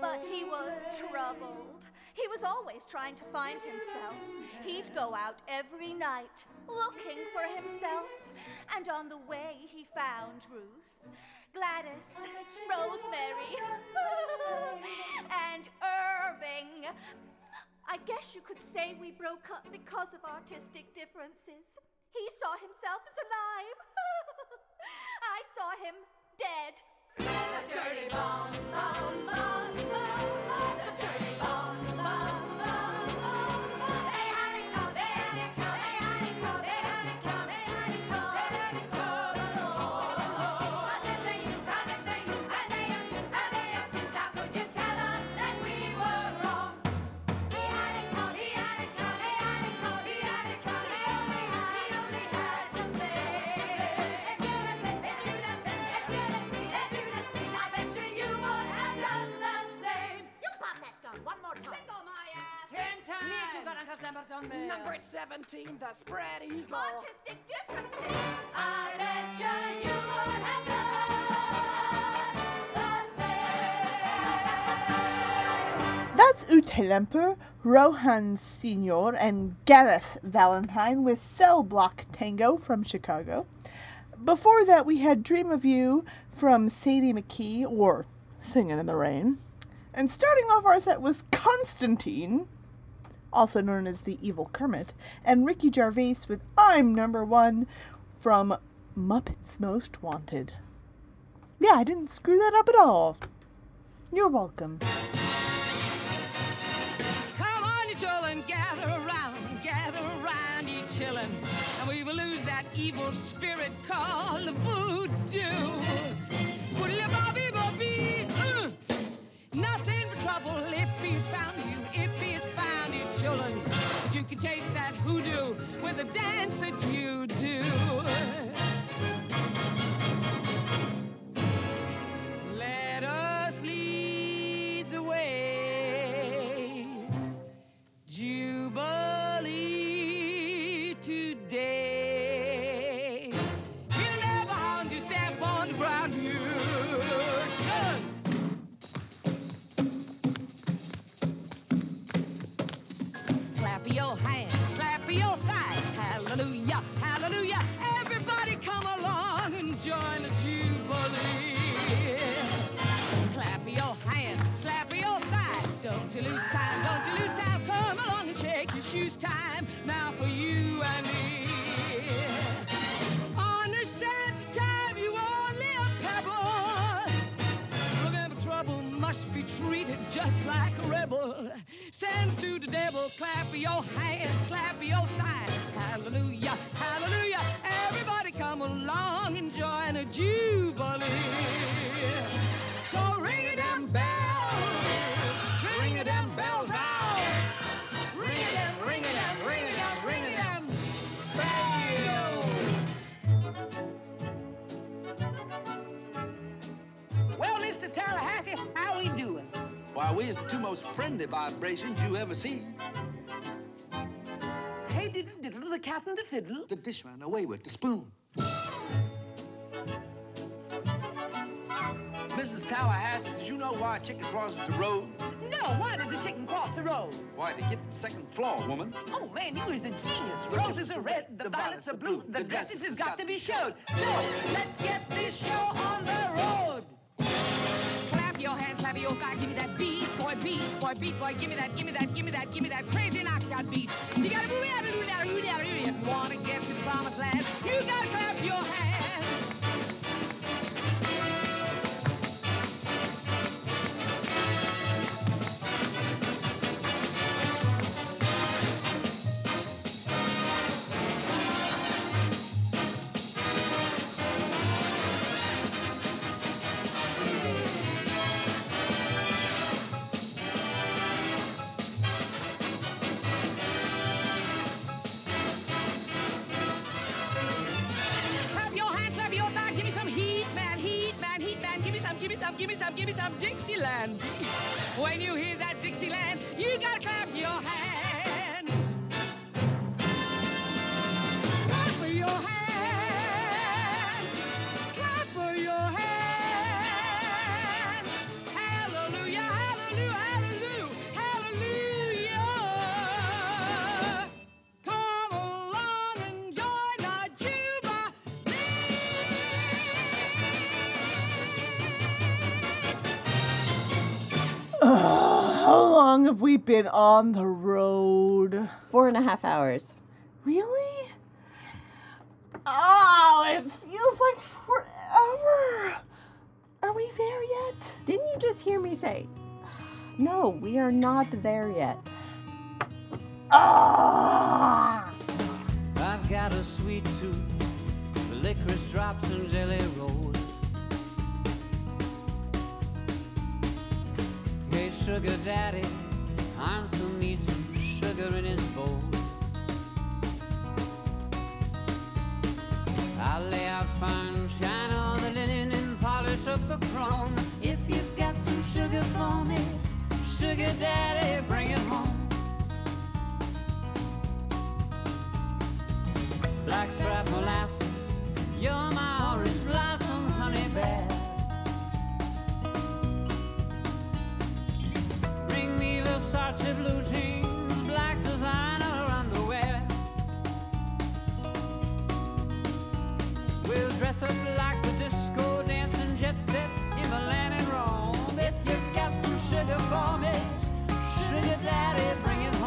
but he was troubled. He was always trying to find himself. He'd go out every night looking for himself, and on the way he found Ruth, Gladys, Rosemary, and Irving. I guess you could say we broke up because of artistic differences. He saw himself as alive. I saw him dead. Dirty bomb, Number 17, the spread eagle. Artistic differences. I bet you you would have done the same. That's Ute Lemper, Rohan Senior, and Gareth Valentine with Cell Block Tango from Chicago. Before that, we had Dream of You from Sadie McKee, or Singing in the Rain. And starting off our set was Constantine, also known as the Evil Kermit, and Ricky Gervais with I'm Number One from Muppets Most Wanted. Yeah, I didn't screw that up at all. You're welcome. Come on, you children, gather around, gather around, you children, and we will lose that evil spirit called voodoo. Send to the devil, clap your hands, slap your thigh. Hallelujah, hallelujah. Everybody come along and join a jubilee. We is the two most friendly vibrations you ever see. Hey, diddle diddle, the cat and the fiddle. The dish ran away with the spoon. Mrs. Tallahassee, did you know why a chicken crosses the road? No, why does a chicken cross the road? Why, to get to the second floor, woman. Oh, man, you is a genius. The Roses are red, the violets are blue, the dresses has got to be showed. So, let's get this show on the road. Clap your hands, slap your thigh, give me that beat, boy, beat, boy, beat, boy, give me that, give me that, give me that, give me that crazy knockout beat. You gotta move out, do that, do that, do that. If you wanna get to the promised land, you gotta clap your hands. Some, give me some Dixieland. When you hear that Dixieland, you gotta clap your hands. Long have we been on the road? Four and a half hours. Really? Oh, it feels like forever. Are we there yet? Didn't you just hear me say? No, we are not there yet. Ah! I've got a sweet tooth, licorice drops and jelly roll. Hey, sugar daddy, Hansel needs some sugar in his bowl. I'll lay out fine shine on the linen and polish up the chrome. If you've got some sugar for me, sugar daddy, bring it home. Blackstrap molasses, you're my Versace blue jeans, black designer underwear. We'll dress up like the disco dancing jet set in Milan and Rome. If you've got some sugar for me, sugar daddy, bring it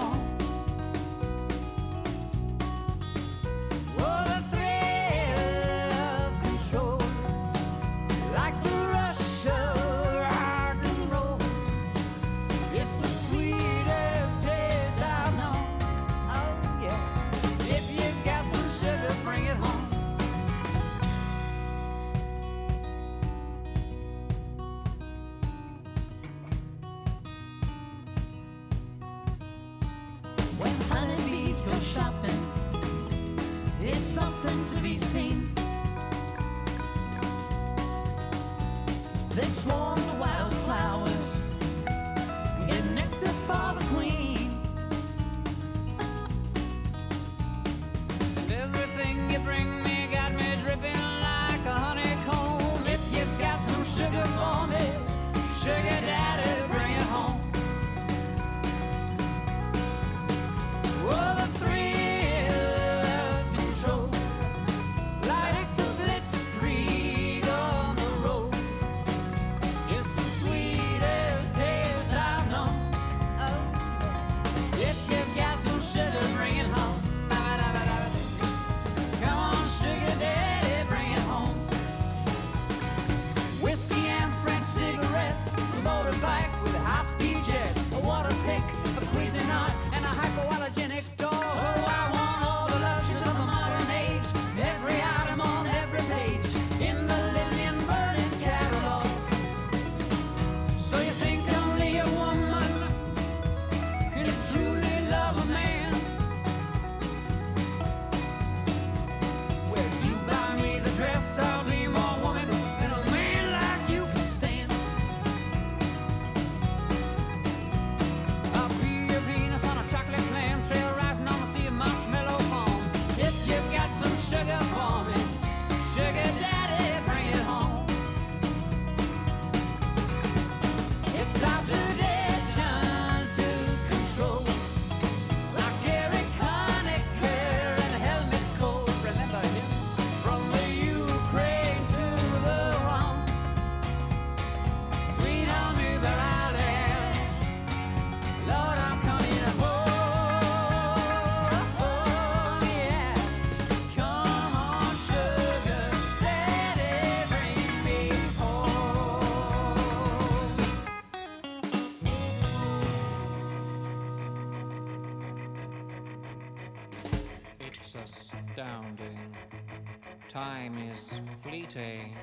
is fleeting.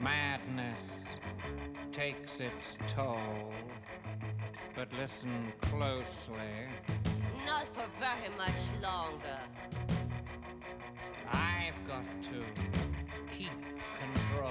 Madness takes its toll. But listen closely. Not for very much longer. I've got to keep control.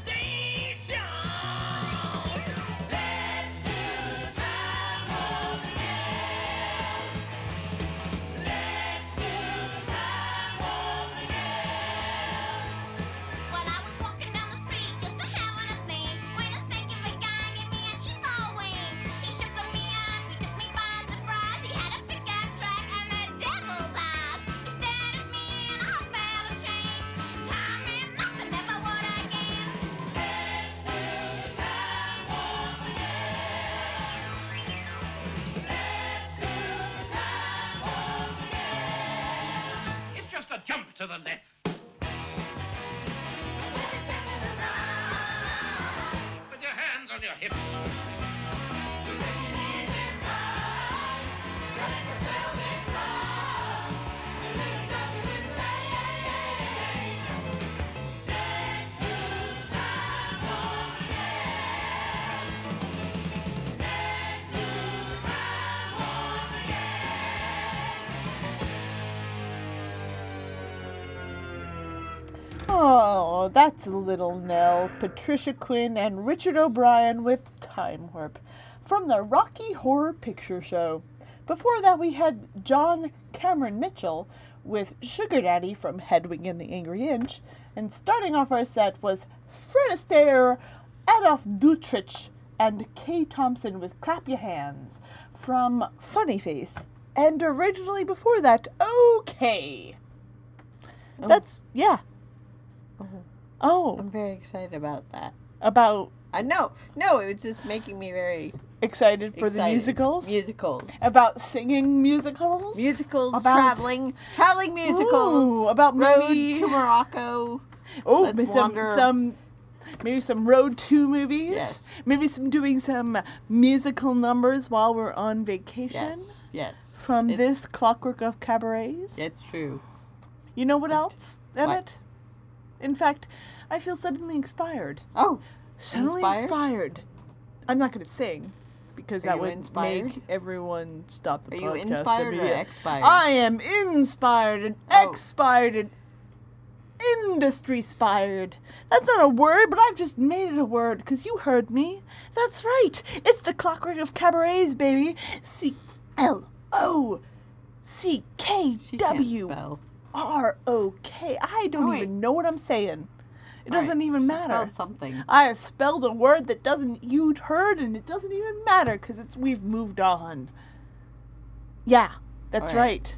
To the left. With your hands on your hips. That's Little Nell, Patricia Quinn, and Richard O'Brien with Time Warp from the Rocky Horror Picture Show. Before that, we had John Cameron Mitchell with Sugar Daddy from Hedwig and the Angry Inch. And starting off our set was Fred Astaire, Adolf Dutrich, and Kay Thompson with Clap Your Hands from Funny Face. And originally before that, OK. Oh. That's, yeah. Oh. I'm very excited about that. About I know. No, it was just making me very excited for the musicals? Musicals. About singing musicals? Musicals, About- traveling, traveling musicals. Ooh, about road maybe- to Morocco. Oh, maybe some, some maybe some road two movies. Yes. Maybe some doing some musical numbers while we're on vacation. Yes, yes. From It's- this Clockwork of Cabarets. It's true. You know what else, What? In fact, I feel suddenly inspired. Oh, suddenly inspired? inspired. I'm not going to sing because Are that would inspired? make everyone stop the Are you inspired or expired? I am inspired and Oh. expired and industry inspired. That's not a word, but I've just made it a word because you heard me. That's right. It's the clockwork of cabarets, baby. C L O C K W R O K. I don't wait. even know what I'm saying. It All right, doesn't even matter. spelled something. I spelled a word that doesn't you'd heard, and it doesn't even matter because it's we've moved on. Yeah, that's right. right.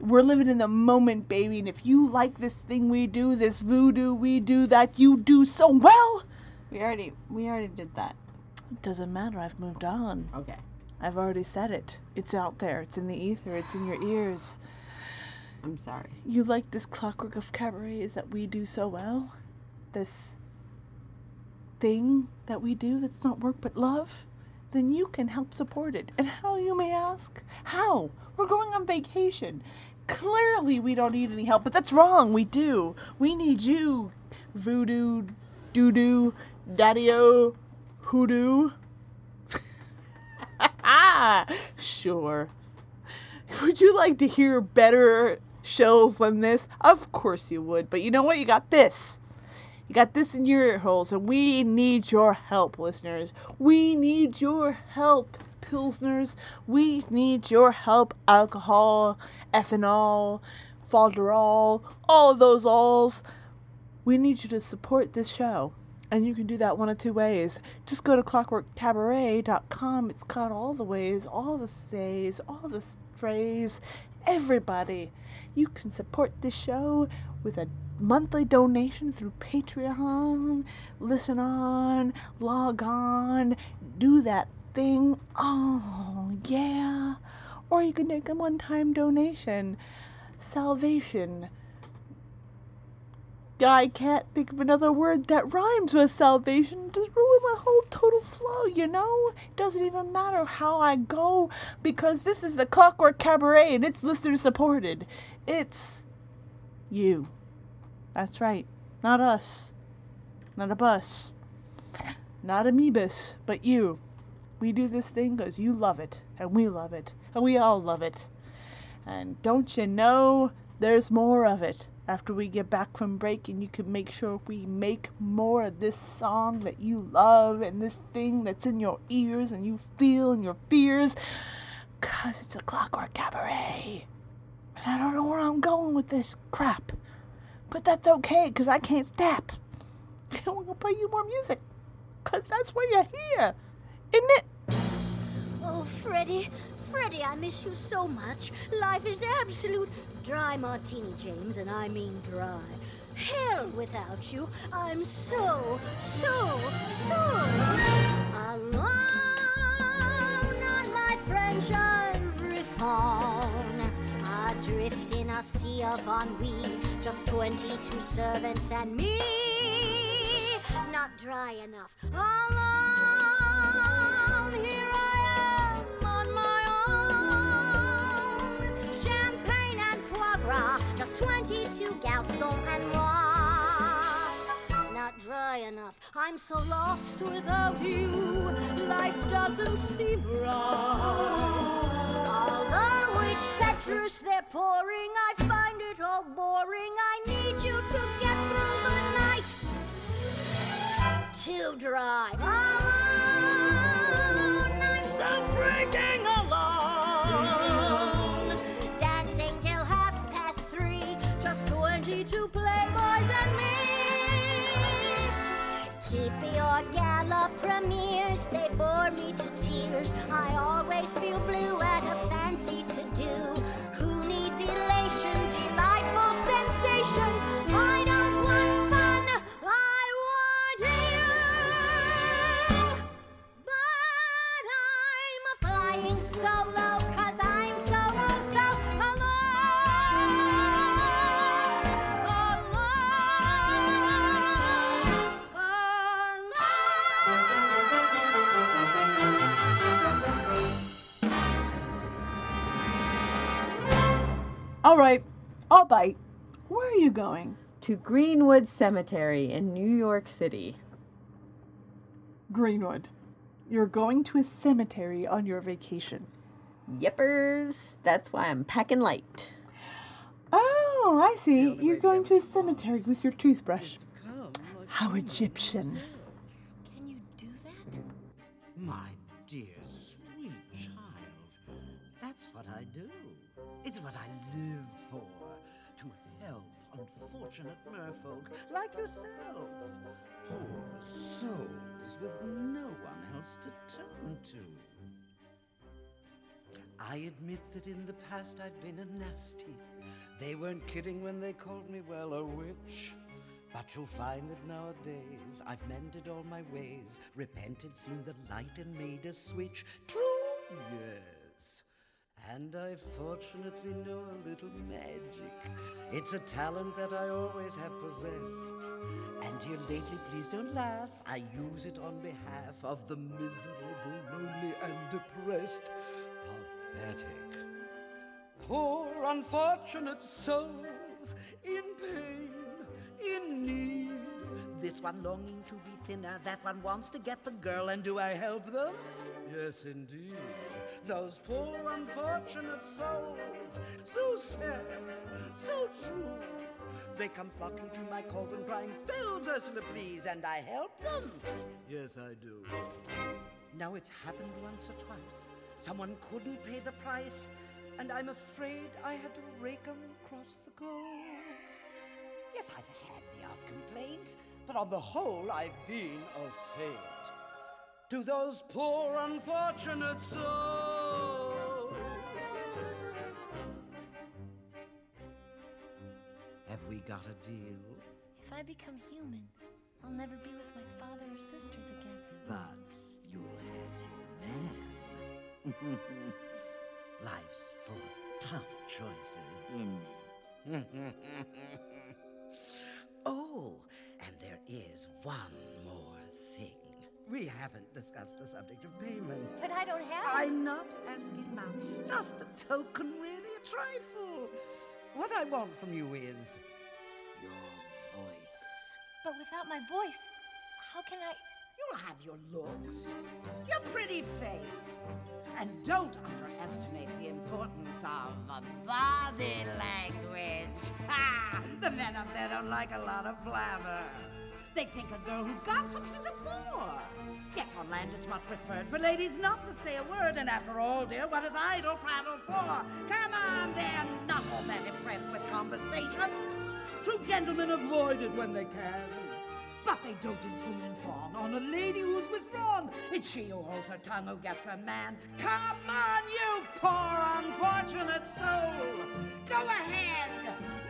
We're living in the moment, baby, and if you like this thing we do, this voodoo we do that you do so well, We already we already did that. it doesn't matter. I've moved on. Okay. I've already said it. It's out there. It's in the ether. It's in your ears. I'm sorry. You like this clockwork of cabarets that we do so well? This thing that we do that's not work but love? Then you can help support it. And how, you may ask? How? We're going on vacation. Clearly, we don't need any help, but that's wrong. We do. We need you, voodoo, doo doo, daddy o, hoodoo. Ah, sure. Would you like to hear better shows than this? Of course you would, but you know what? You got this. You got this in your ear holes, and we need your help, listeners. We need your help, Pilsners. We need your help, alcohol, ethanol, falderol, all of those alls. We need you to support this show. And you can do that one of two ways. Just go to clockworkcabaret.com. It's got all the ways, all the says, all the strays, everybody. You can support this show with a monthly donation through Patreon. Listen on, log on, do that thing. Oh, yeah. Or you can make a one time donation. Salvation. I can't think of another word that rhymes with salvation. Just ruin my whole total flow, you know? It doesn't even matter how I go because this is the Clockwork Cabaret and it's listener supported. It's you. That's right. Not us. Not a bus. Not amoebus, but you. We do this thing because you love it, and we love it, and we all love it. And don't you know there's more of it after we get back from break, and you can make sure we make more of this song that you love and this thing that's in your ears and you feel in your fears because it's a clockwork cabaret. And I don't know where I'm going with this crap, but that's okay because I can't stop. We're going to play you more music because that's why you're here, isn't it? Oh, Freddie, Freddie, I miss you so much. Life is absolute dry martini, James, and I mean dry. Hell without you. I'm so, so, so alone on my French Ivory phone. Adrift in a sea of ennui, just 22 servants and me. Not dry enough. Alone, here 22 garçons and moi. Not dry enough. I'm so lost without you. Life doesn't seem right. Although each Petrus they're pouring, I find it all boring. I need you to get through the night. Too dry. Alone, premieres, they bore me to tears. I always feel blue at a fancy to do. All right, I'll bite. Where are you going? To Greenwood Cemetery in New York City. Greenwood. You're going to a cemetery on your vacation. Yippers. That's why I'm packing light. Oh, I see. You're going to a cemetery with your toothbrush. How Egyptian. Unfortunate merfolk like yourself. Poor souls with no one else to turn to. I admit that in the past I've been a nasty. They weren't kidding when they called me, well, a witch. But you'll find that nowadays I've mended all my ways, repented, seen the light, and made a switch. True, yes. And I fortunately know a little magic. It's a talent that I always have possessed. And here lately, please don't laugh, I use it on behalf of the miserable, lonely, and depressed. Pathetic. Poor unfortunate souls in pain, in need. This one longing to be thinner, that one wants to get the girl, and do I help them? Yes, indeed. Those poor unfortunate souls, so sad, so true. They come flocking to my cauldron, crying, Spells, Ursula, please, and I help them. Yes, I do. Now it's happened once or twice. Someone couldn't pay the price, and I'm afraid I had to rake 'em across the coals. Yes, I've had the odd complaint, but on the whole, I've been a saint. To those poor, unfortunate souls. Got a deal? If I become human, I'll never be with my father or sisters again. But you'll have your man. Life's full of tough choices, isn't it? oh, and there is one more thing. We haven't discussed the subject of payment. But I don't have. I'm not asking much. Just a token, really, a trifle. What I want from you is your voice. But without my voice, how can I? You'll have your looks, your pretty face. And don't underestimate the importance of body language. Ha! The men up there don't like a lot of blabber. They think a girl who gossips is a bore. Yes, on land it's much preferred for ladies not to say a word. And after all, dear, what is idle prattle for? Come on, they're not all that impressed with conversation. True gentlemen avoid it when they can. But they don't fool and fawn on a lady who's withdrawn. It's she who holds her tongue who gets a man. Come on, you poor unfortunate soul. Go ahead,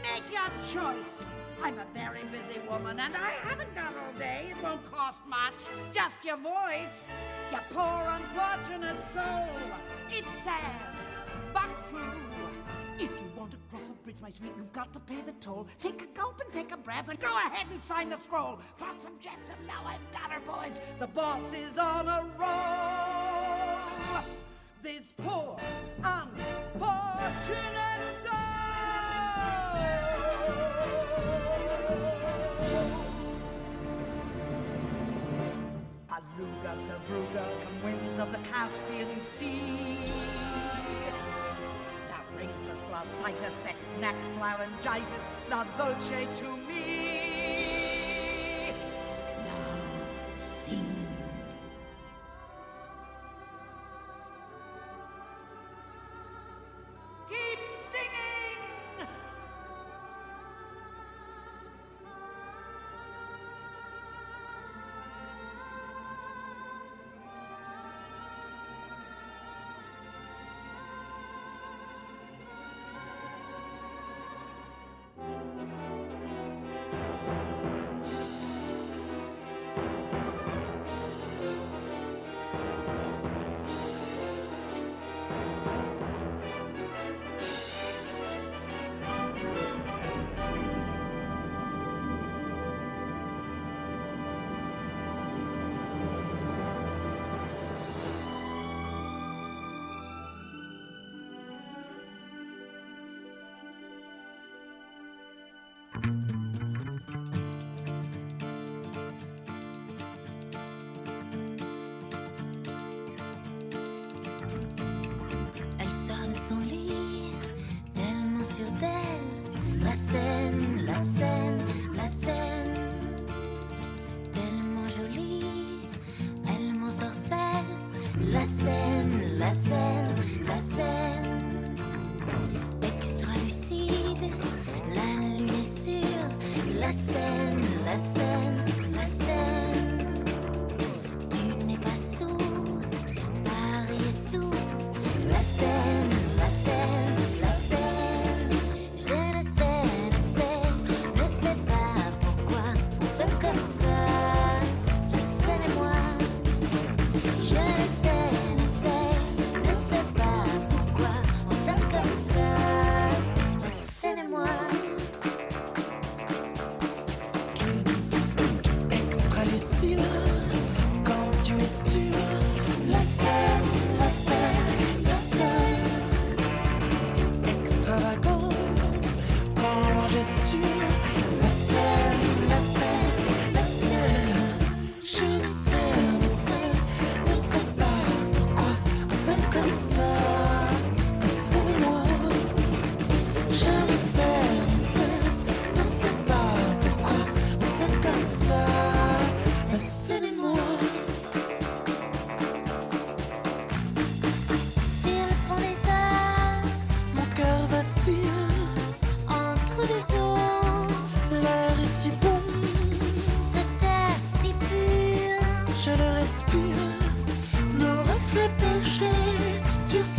make your choice. I'm a very busy woman and I haven't got all day. It won't cost much, just your voice. You poor unfortunate soul. It's sad, but true. Bridge, my sweet, you've got to pay the toll. Take a gulp and take a breath and go ahead and sign the scroll. Flotsam Jetsam, now I've got her, boys. The boss is on a roll. This poor, unfortunate soul. Beluga, Sevruga, come winds of the Caspian Sea. Glossitis, neck laryngitis, not dolce to me.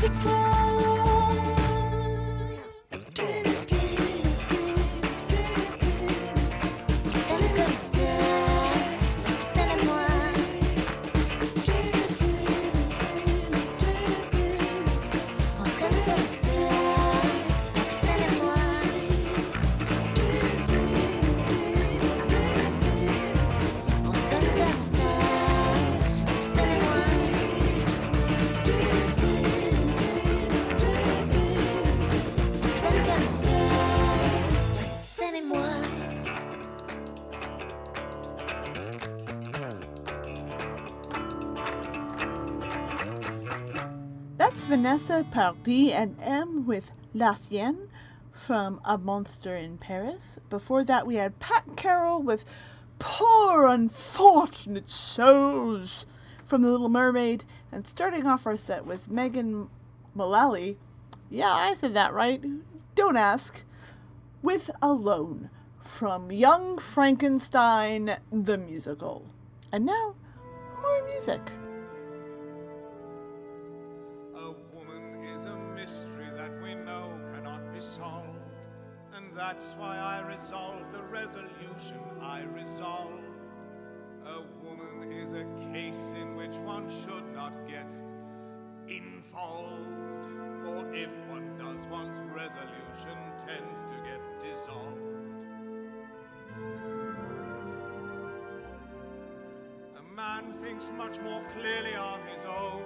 to go. Vanessa and M with La Seine from A Monster in Paris. Before that, we had Pat Carroll with Poor Unfortunate Souls from The Little Mermaid. And starting off our set was Megan Mullally. Yeah, I said that right. Don't ask. With Alone from Young Frankenstein the Musical. And now, more music. That's why I resolved the resolution I resolved. A woman is a case in which one should not get involved. For if one does, one's resolution tends to get dissolved. A man thinks much more clearly on his own.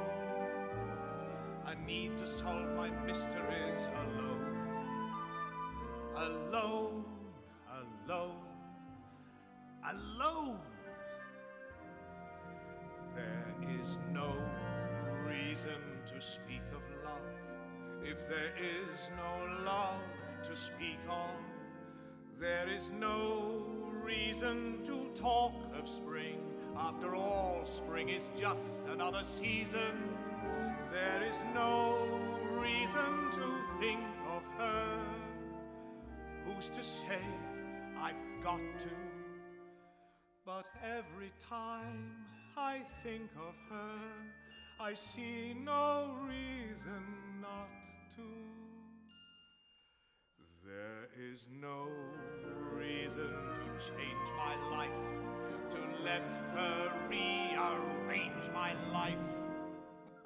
I need to solve my mysteries alone. Alone, alone, alone. There is no reason to speak of love if there is no love to speak of. There is no reason to talk of spring. After all, spring is just another season. There is no reason to think of her. Who's to say I've got to? But every time I think of her, I see no reason not to. There is no reason to change my life, to let her rearrange my life.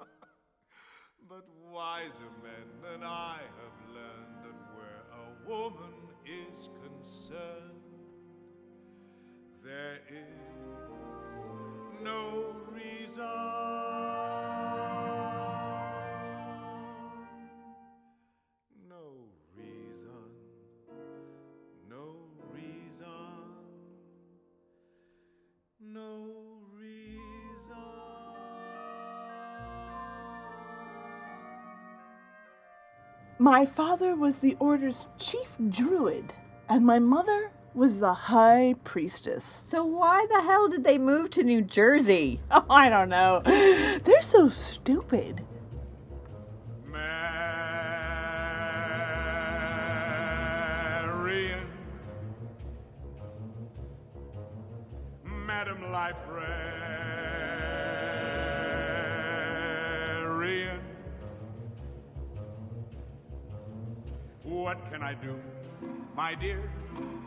but wiser men than I have learned that where a woman concerned, there is no reason. No reason. No reason. No reason. My father was the order's chief druid, and my mother was the high priestess. So why the hell did they move to New Jersey? Oh, I don't know. They're so stupid.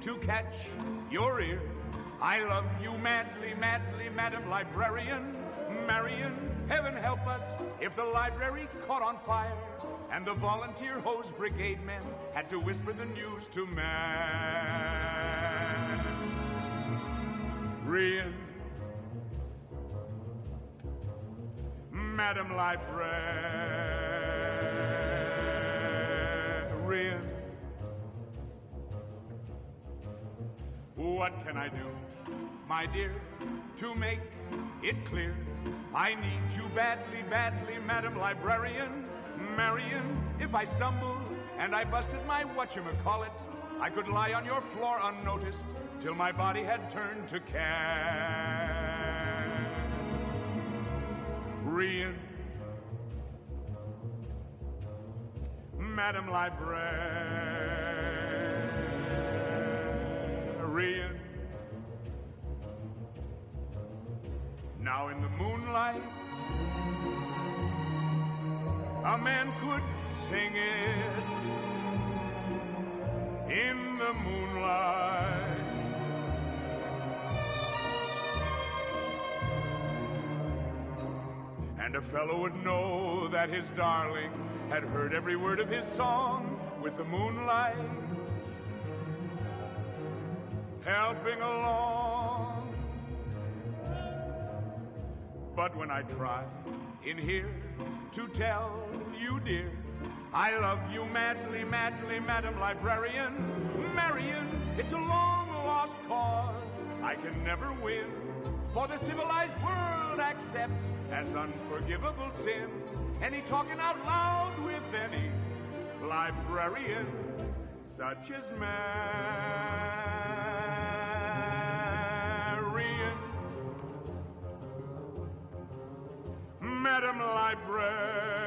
To catch your ear? I love you madly, madly, Madam Librarian, Marian. Heaven help us if the library caught on fire and the volunteer hose brigade men had to whisper the news to Marian. Madam Librarian. What can I do, my dear, to make it clear? I need you badly, badly, Madam Librarian. Marian, if I stumbled and I busted my whatchamacallit, I could lie on your floor unnoticed till my body had turned to carrion. Madam Librarian. Now in the moonlight, a man could sing it. In the moonlight. And a fellow would know that his darling had heard every word of his song with the moonlight helping along. But when I try in here to tell you, dear, I love you madly, madly, Madam Librarian, Marian, it's a long lost cause I can never win. For the civilized world accepts as unforgivable sin any talking out loud with any librarian, such as Marian. Madam Librarian.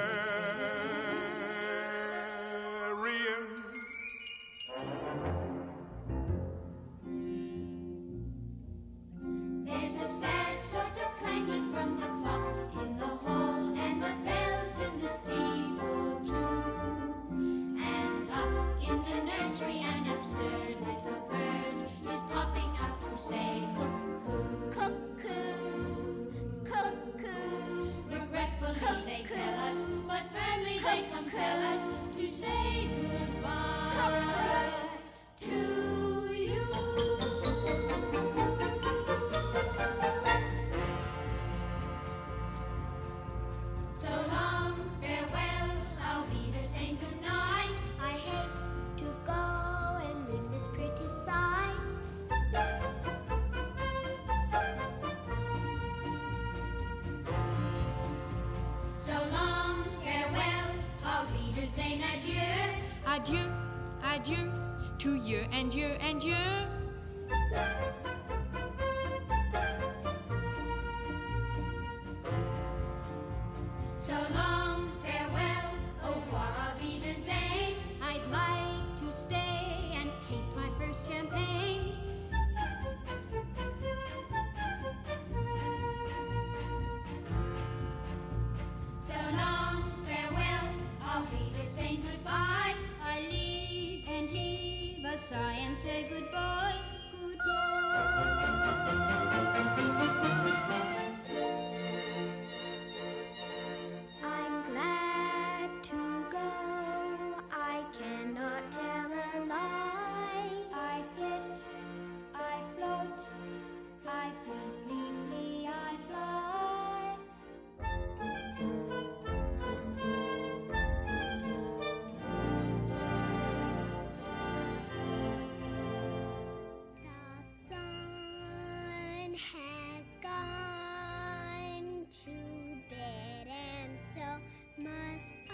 So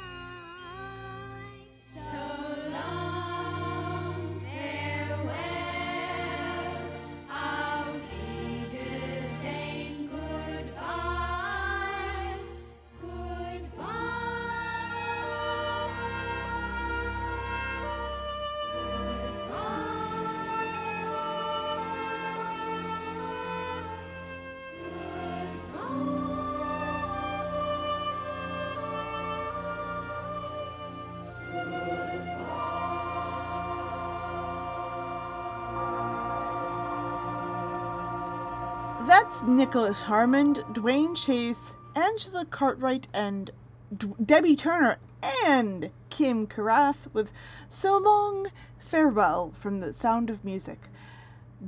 That's Nicholas Hammond, Duane Chase, Angela Cartwright, and D- Debbie Turner, and Kim Karath with So Long Farewell from The Sound of Music.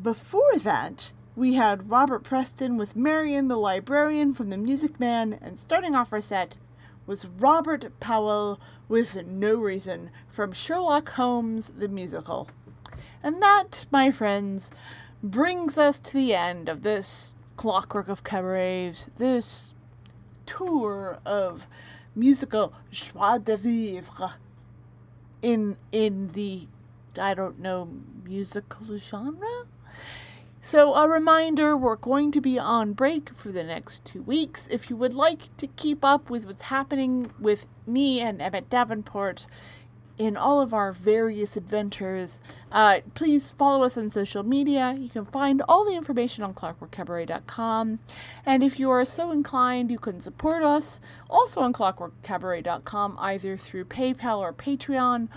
Before that, we had Robert Preston with Marian the Librarian from The Music Man, and starting off our set was Robert Powell with No Reason from Sherlock Holmes the Musical. And that, my friends, brings us to the end of this clockwork of cabarets, this tour of musical joie de vivre in in the I don't know musical genre. So a reminder, we're going to be on break for the next two weeks. If you would like to keep up with what's happening with me and Emmett Davenport in all of our various adventures, uh, please follow us on social media. You can find all the information on clockworkcabaret.com. And if you are so inclined, you can support us also on clockworkcabaret.com, either through PayPal or Patreon,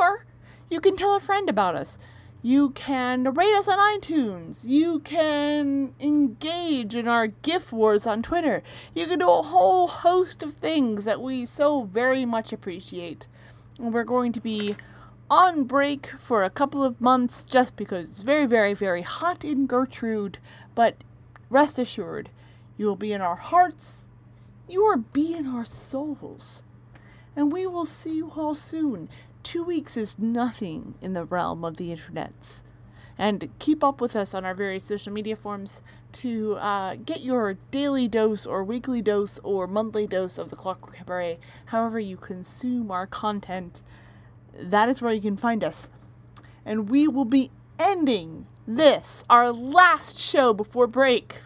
or you can tell a friend about us. You can rate us on iTunes. You can engage in our GIF wars on Twitter. You can do a whole host of things that we so very much appreciate. We're going to be on break for a couple of months just because it's very, very, very hot in Gertrude. But rest assured, you will be in our hearts. You will be in our souls. And we will see you all soon. Two weeks is nothing in the realm of the internets. And keep up with us on our various social media forms to uh, get your daily dose or weekly dose or monthly dose of the Clockwork Cabaret, however you consume our content. That is where you can find us. And we will be ending this, our last show before break,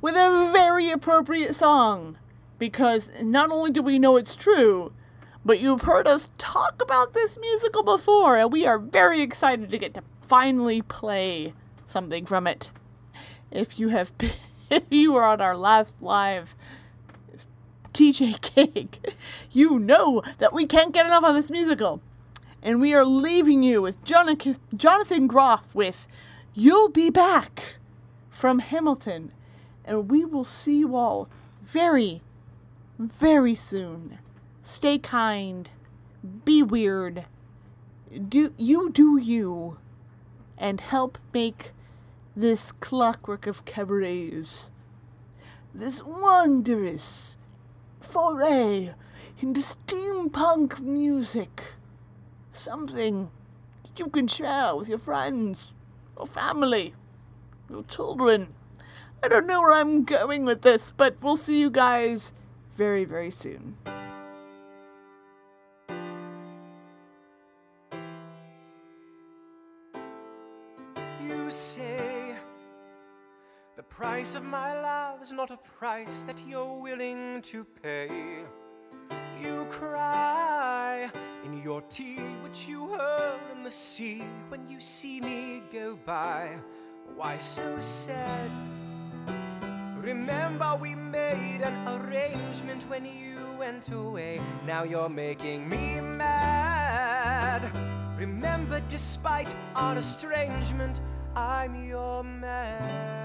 with a very appropriate song. Because not only do we know it's true, but you've heard us talk about this musical before, and we are very excited to get to finally play something from it. If you have been, if you were on our last live DJ gig, you know that we can't get enough of this musical. And we are leaving you with Jonathan, Jonathan Groff with You'll Be Back from Hamilton. And we will see you all very, very soon. Stay kind. Be weird. Do you do you and help make this clockwork of cabarets this wondrous foray into steampunk music something that you can share with your friends, your family, your children. I don't know where I'm going with this, but we'll see you guys very, very soon. Price of my love is not a price that you're willing to pay. You cry in your tea, which you hurl in the sea when you see me go by. Why so sad? Remember, we made an arrangement when you went away. Now you're making me mad. Remember, despite our estrangement, I'm your man.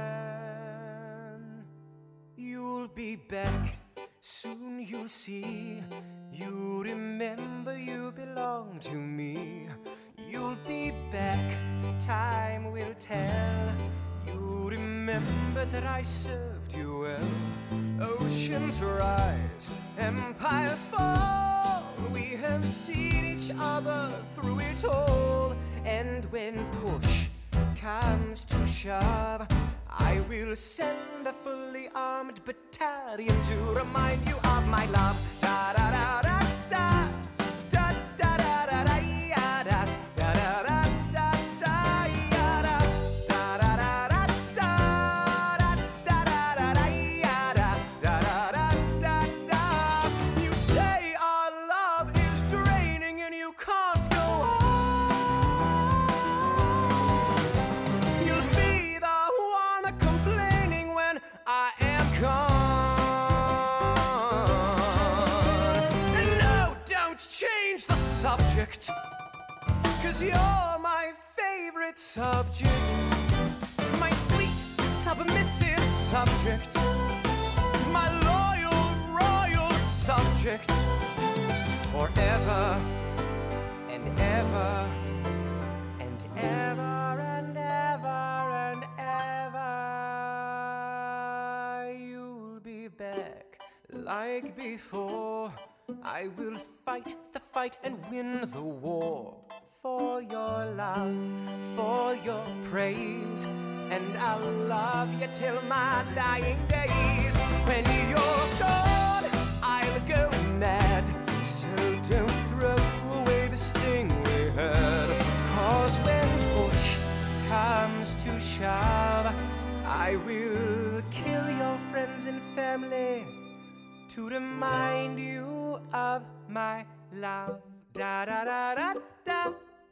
You'll be back. Soon you'll see. You remember you belong to me. You'll be back. Time will tell. You remember that I served you well. Oceans rise, empires fall. We have seen each other through it all. And when push comes to shove, I will send a fully armed battalion to remind you of my love. Cause you're my favorite subject. My sweet, submissive subject. My loyal, royal subject. Forever and ever and ever and ever and ever. You'll be back like before. I will fight the fight and win the war for your love, for your praise. And I'll love you till my dying days. When you're gone, I'll go mad. So don't throw away this thing we had. Cause when push comes to shove, I will kill your friends and family to remind you of my love. Da da da da da.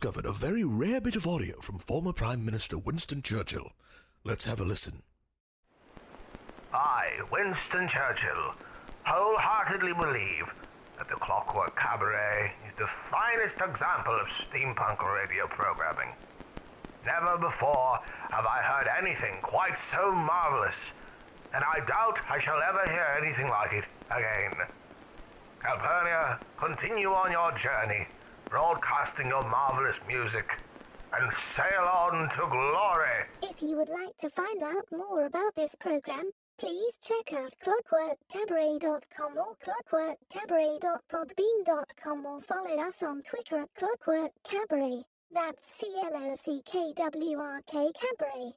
discovered a very rare bit of audio from former Prime Minister Winston Churchill. Let's have a listen. I, Winston Churchill, wholeheartedly believe that the Clockwork Cabaret is the finest example of steampunk radio programming. Never before have I heard anything quite so marvelous, and I doubt I shall ever hear anything like it again. Calpurnia, continue on your journey, broadcasting your marvelous music, and sail on to glory. If you would like to find out more about this program, please check out clockworkcabaret.com or clockworkcabaret.podbean.com or follow us on Twitter at clockworkcabaret. That's C L O C K W R K Cabaret.